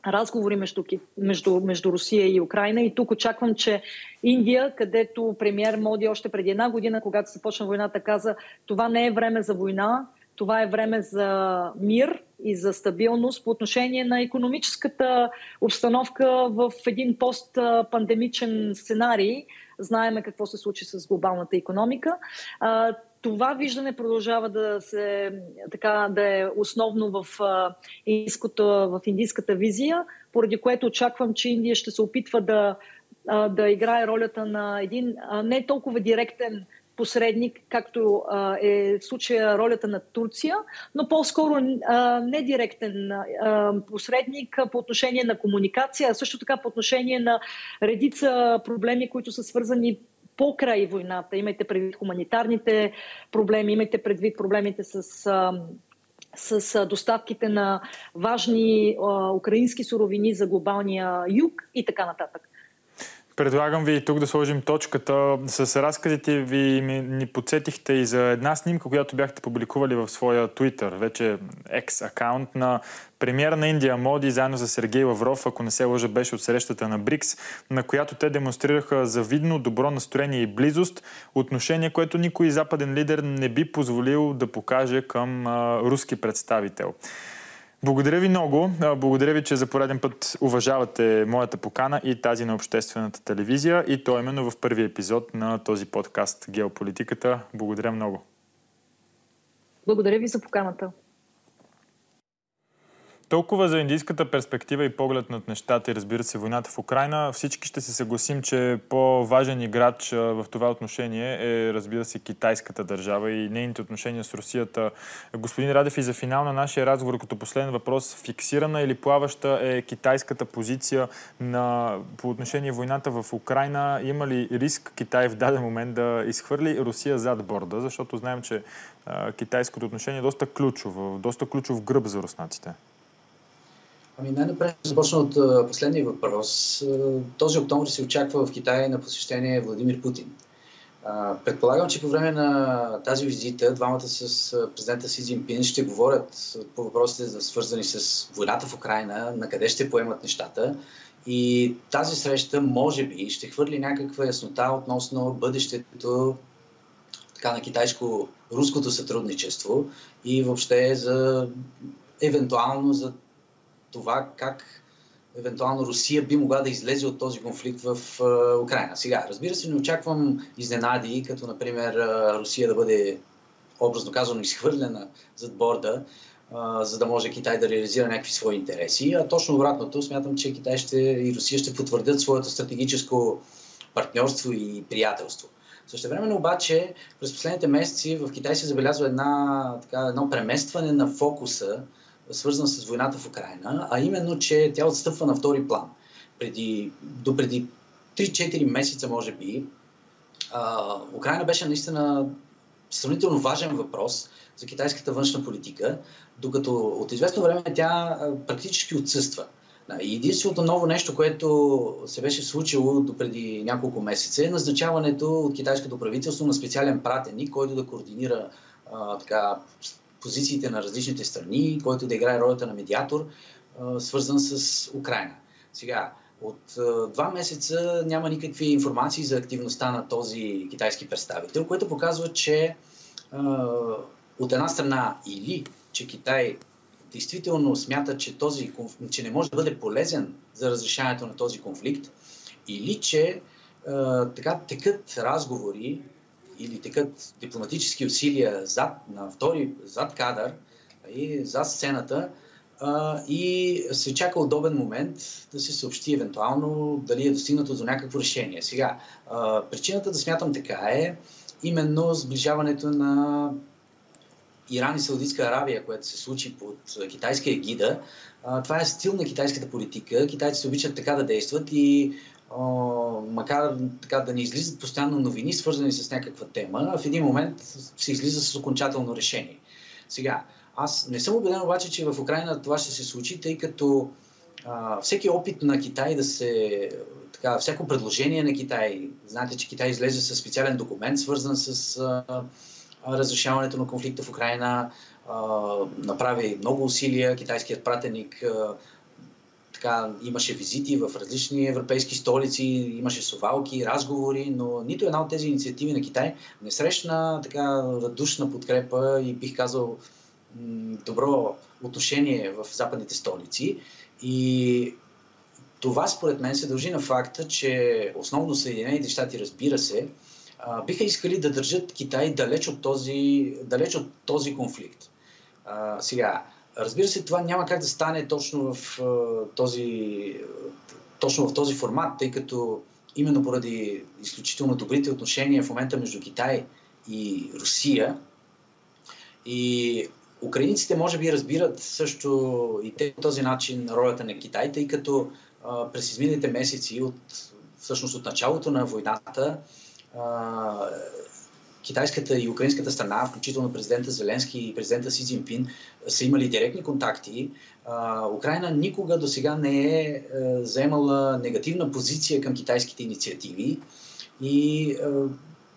разговори между, между, между Русия и Украина. И тук очаквам, че Индия, където премьер Моди още преди една година, когато започна войната, каза, това не е време за война, това е време за мир и за стабилност по отношение на економическата обстановка в един постпандемичен сценарий. Знаеме какво се случи с глобалната економика. Това виждане продължава да, се, така, да е основно в, в индийската визия, поради което очаквам, че Индия ще се опитва да, да играе ролята на един не толкова директен посредник, както а, е в случая ролята на Турция, но по-скоро не директен а, посредник по отношение на комуникация, а също така по отношение на редица проблеми, които са свързани покрай войната. Имайте предвид хуманитарните проблеми, имайте предвид проблемите с. А, с доставките на важни а, украински суровини за глобалния юг и така нататък. Предлагам ви и тук да сложим точката. С разказите ви ни подсетихте и за една снимка, която бяхте публикували в своя Twitter, вече екс-акаунт на премиера на Индия Моди, заедно за Сергей Лавров, ако не се лъжа, беше от срещата на БРИКС, на която те демонстрираха завидно добро настроение и близост, отношение, което никой западен лидер не би позволил да покаже към а, руски представител. Благодаря ви много. Благодаря ви, че за пореден път уважавате моята покана и тази на обществената телевизия и то именно в първи епизод на този подкаст Геополитиката. Благодаря много. Благодаря ви за поканата. Толкова за индийската перспектива и поглед над нещата и разбира се войната в Украина. Всички ще се съгласим, че по-важен играч в това отношение е разбира се китайската държава и нейните отношения с Русията. Господин Радев и за финал на нашия разговор като последен въпрос, фиксирана или плаваща е китайската позиция на, по отношение войната в Украина? Има ли риск Китай в даден момент да изхвърли Русия зад борда? Защото знаем, че китайското отношение е доста ключово, доста ключов гръб за руснаците. Ами най-напред започна от последния въпрос. Този октомври се очаква в Китай на посещение Владимир Путин. Предполагам, че по време на тази визита двамата с президента Си Цзинпин ще говорят по въпросите свързани с войната в Украина, на къде ще поемат нещата. И тази среща, може би, ще хвърли някаква яснота относно бъдещето така, на китайско-руското сътрудничество и въобще за евентуално за това как евентуално Русия би могла да излезе от този конфликт в Украина. Сега, разбира се, не очаквам изненади, като например Русия да бъде образно казано изхвърлена зад борда, за да може Китай да реализира някакви свои интереси. А точно обратното, смятам, че Китай ще, и Русия ще потвърдят своето стратегическо партньорство и приятелство. Също време обаче, през последните месеци в Китай се забелязва една, така, едно преместване на фокуса свързан с войната в Украина, а именно, че тя отстъпва на втори план. Преди, до преди 3-4 месеца, може би, а, Украина беше наистина сравнително важен въпрос за китайската външна политика, докато от известно време тя практически отсъства. Единственото ново нещо, което се беше случило до преди няколко месеца е назначаването от китайското правителство на специален пратеник, който да координира а, така, позициите на различните страни, който да играе ролята на медиатор, свързан с Украина. Сега, от два месеца няма никакви информации за активността на този китайски представител, което показва, че от една страна или че Китай действително смята, че, този, че не може да бъде полезен за разрешаването на този конфликт, или че така текат разговори или текат дипломатически усилия зад, на втори, зад кадър и зад сцената, а, и се чака удобен момент да се съобщи евентуално дали е достигнато до някакво решение. Сега, а, причината да смятам така е именно сближаването на Иран и Саудитска Аравия, което се случи под китайска егида. Това е стил на китайската политика. Китайците обичат така да действат и макар така да не излизат постоянно новини, свързани с някаква тема, в един момент се излиза с окончателно решение. Сега, аз не съм убеден обаче, че в Украина това ще се случи, тъй като а, всеки опит на Китай да се. Така, всяко предложение на Китай, знаете, че Китай излезе с специален документ, свързан с а, разрешаването на конфликта в Украина, а, направи много усилия. Китайският пратеник а, така, имаше визити в различни европейски столици, имаше совалки, разговори, но нито една от тези инициативи на Китай не срещна така радушна подкрепа и бих казал добро отношение в западните столици. И това според мен се дължи на факта, че основно Съединените щати, разбира се, биха искали да държат Китай далеч от този, далеч от този конфликт. А, сега, разбира се, това няма как да стане точно в, този, точно в този формат, тъй като именно поради изключително добрите отношения в момента между Китай и Русия и Украинците може би разбират също и те по този начин ролята на Китай, тъй като през изминалите месеци, от, всъщност от началото на войната, китайската и украинската страна, включително президента Зеленски и президента Си Цзинпин, са имали директни контакти. Украина никога до сега не е, е заемала негативна позиция към китайските инициативи и е,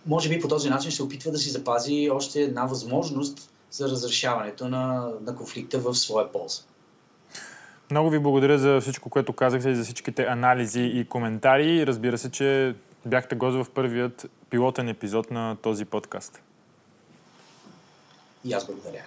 може би по този начин се опитва да си запази още една възможност за разрешаването на, на конфликта в своя полза. Много ви благодаря за всичко, което казахте и за всичките анализи и коментари. Разбира се, че бяхте гост в първият пилотен епизод на този подкаст. И аз благодаря.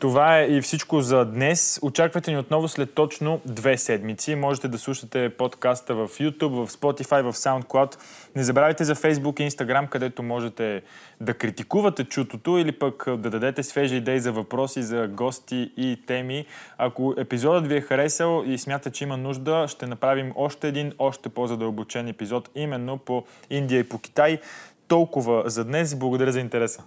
Това е и всичко за днес. Очаквайте ни отново след точно две седмици. Можете да слушате подкаста в YouTube, в Spotify, в SoundCloud. Не забравяйте за Facebook и Instagram, където можете да критикувате чутото или пък да дадете свежи идеи за въпроси, за гости и теми. Ако епизодът ви е харесал и смята, че има нужда, ще направим още един, още по-задълбочен епизод именно по Индия и по Китай. Толкова за днес. Благодаря за интереса.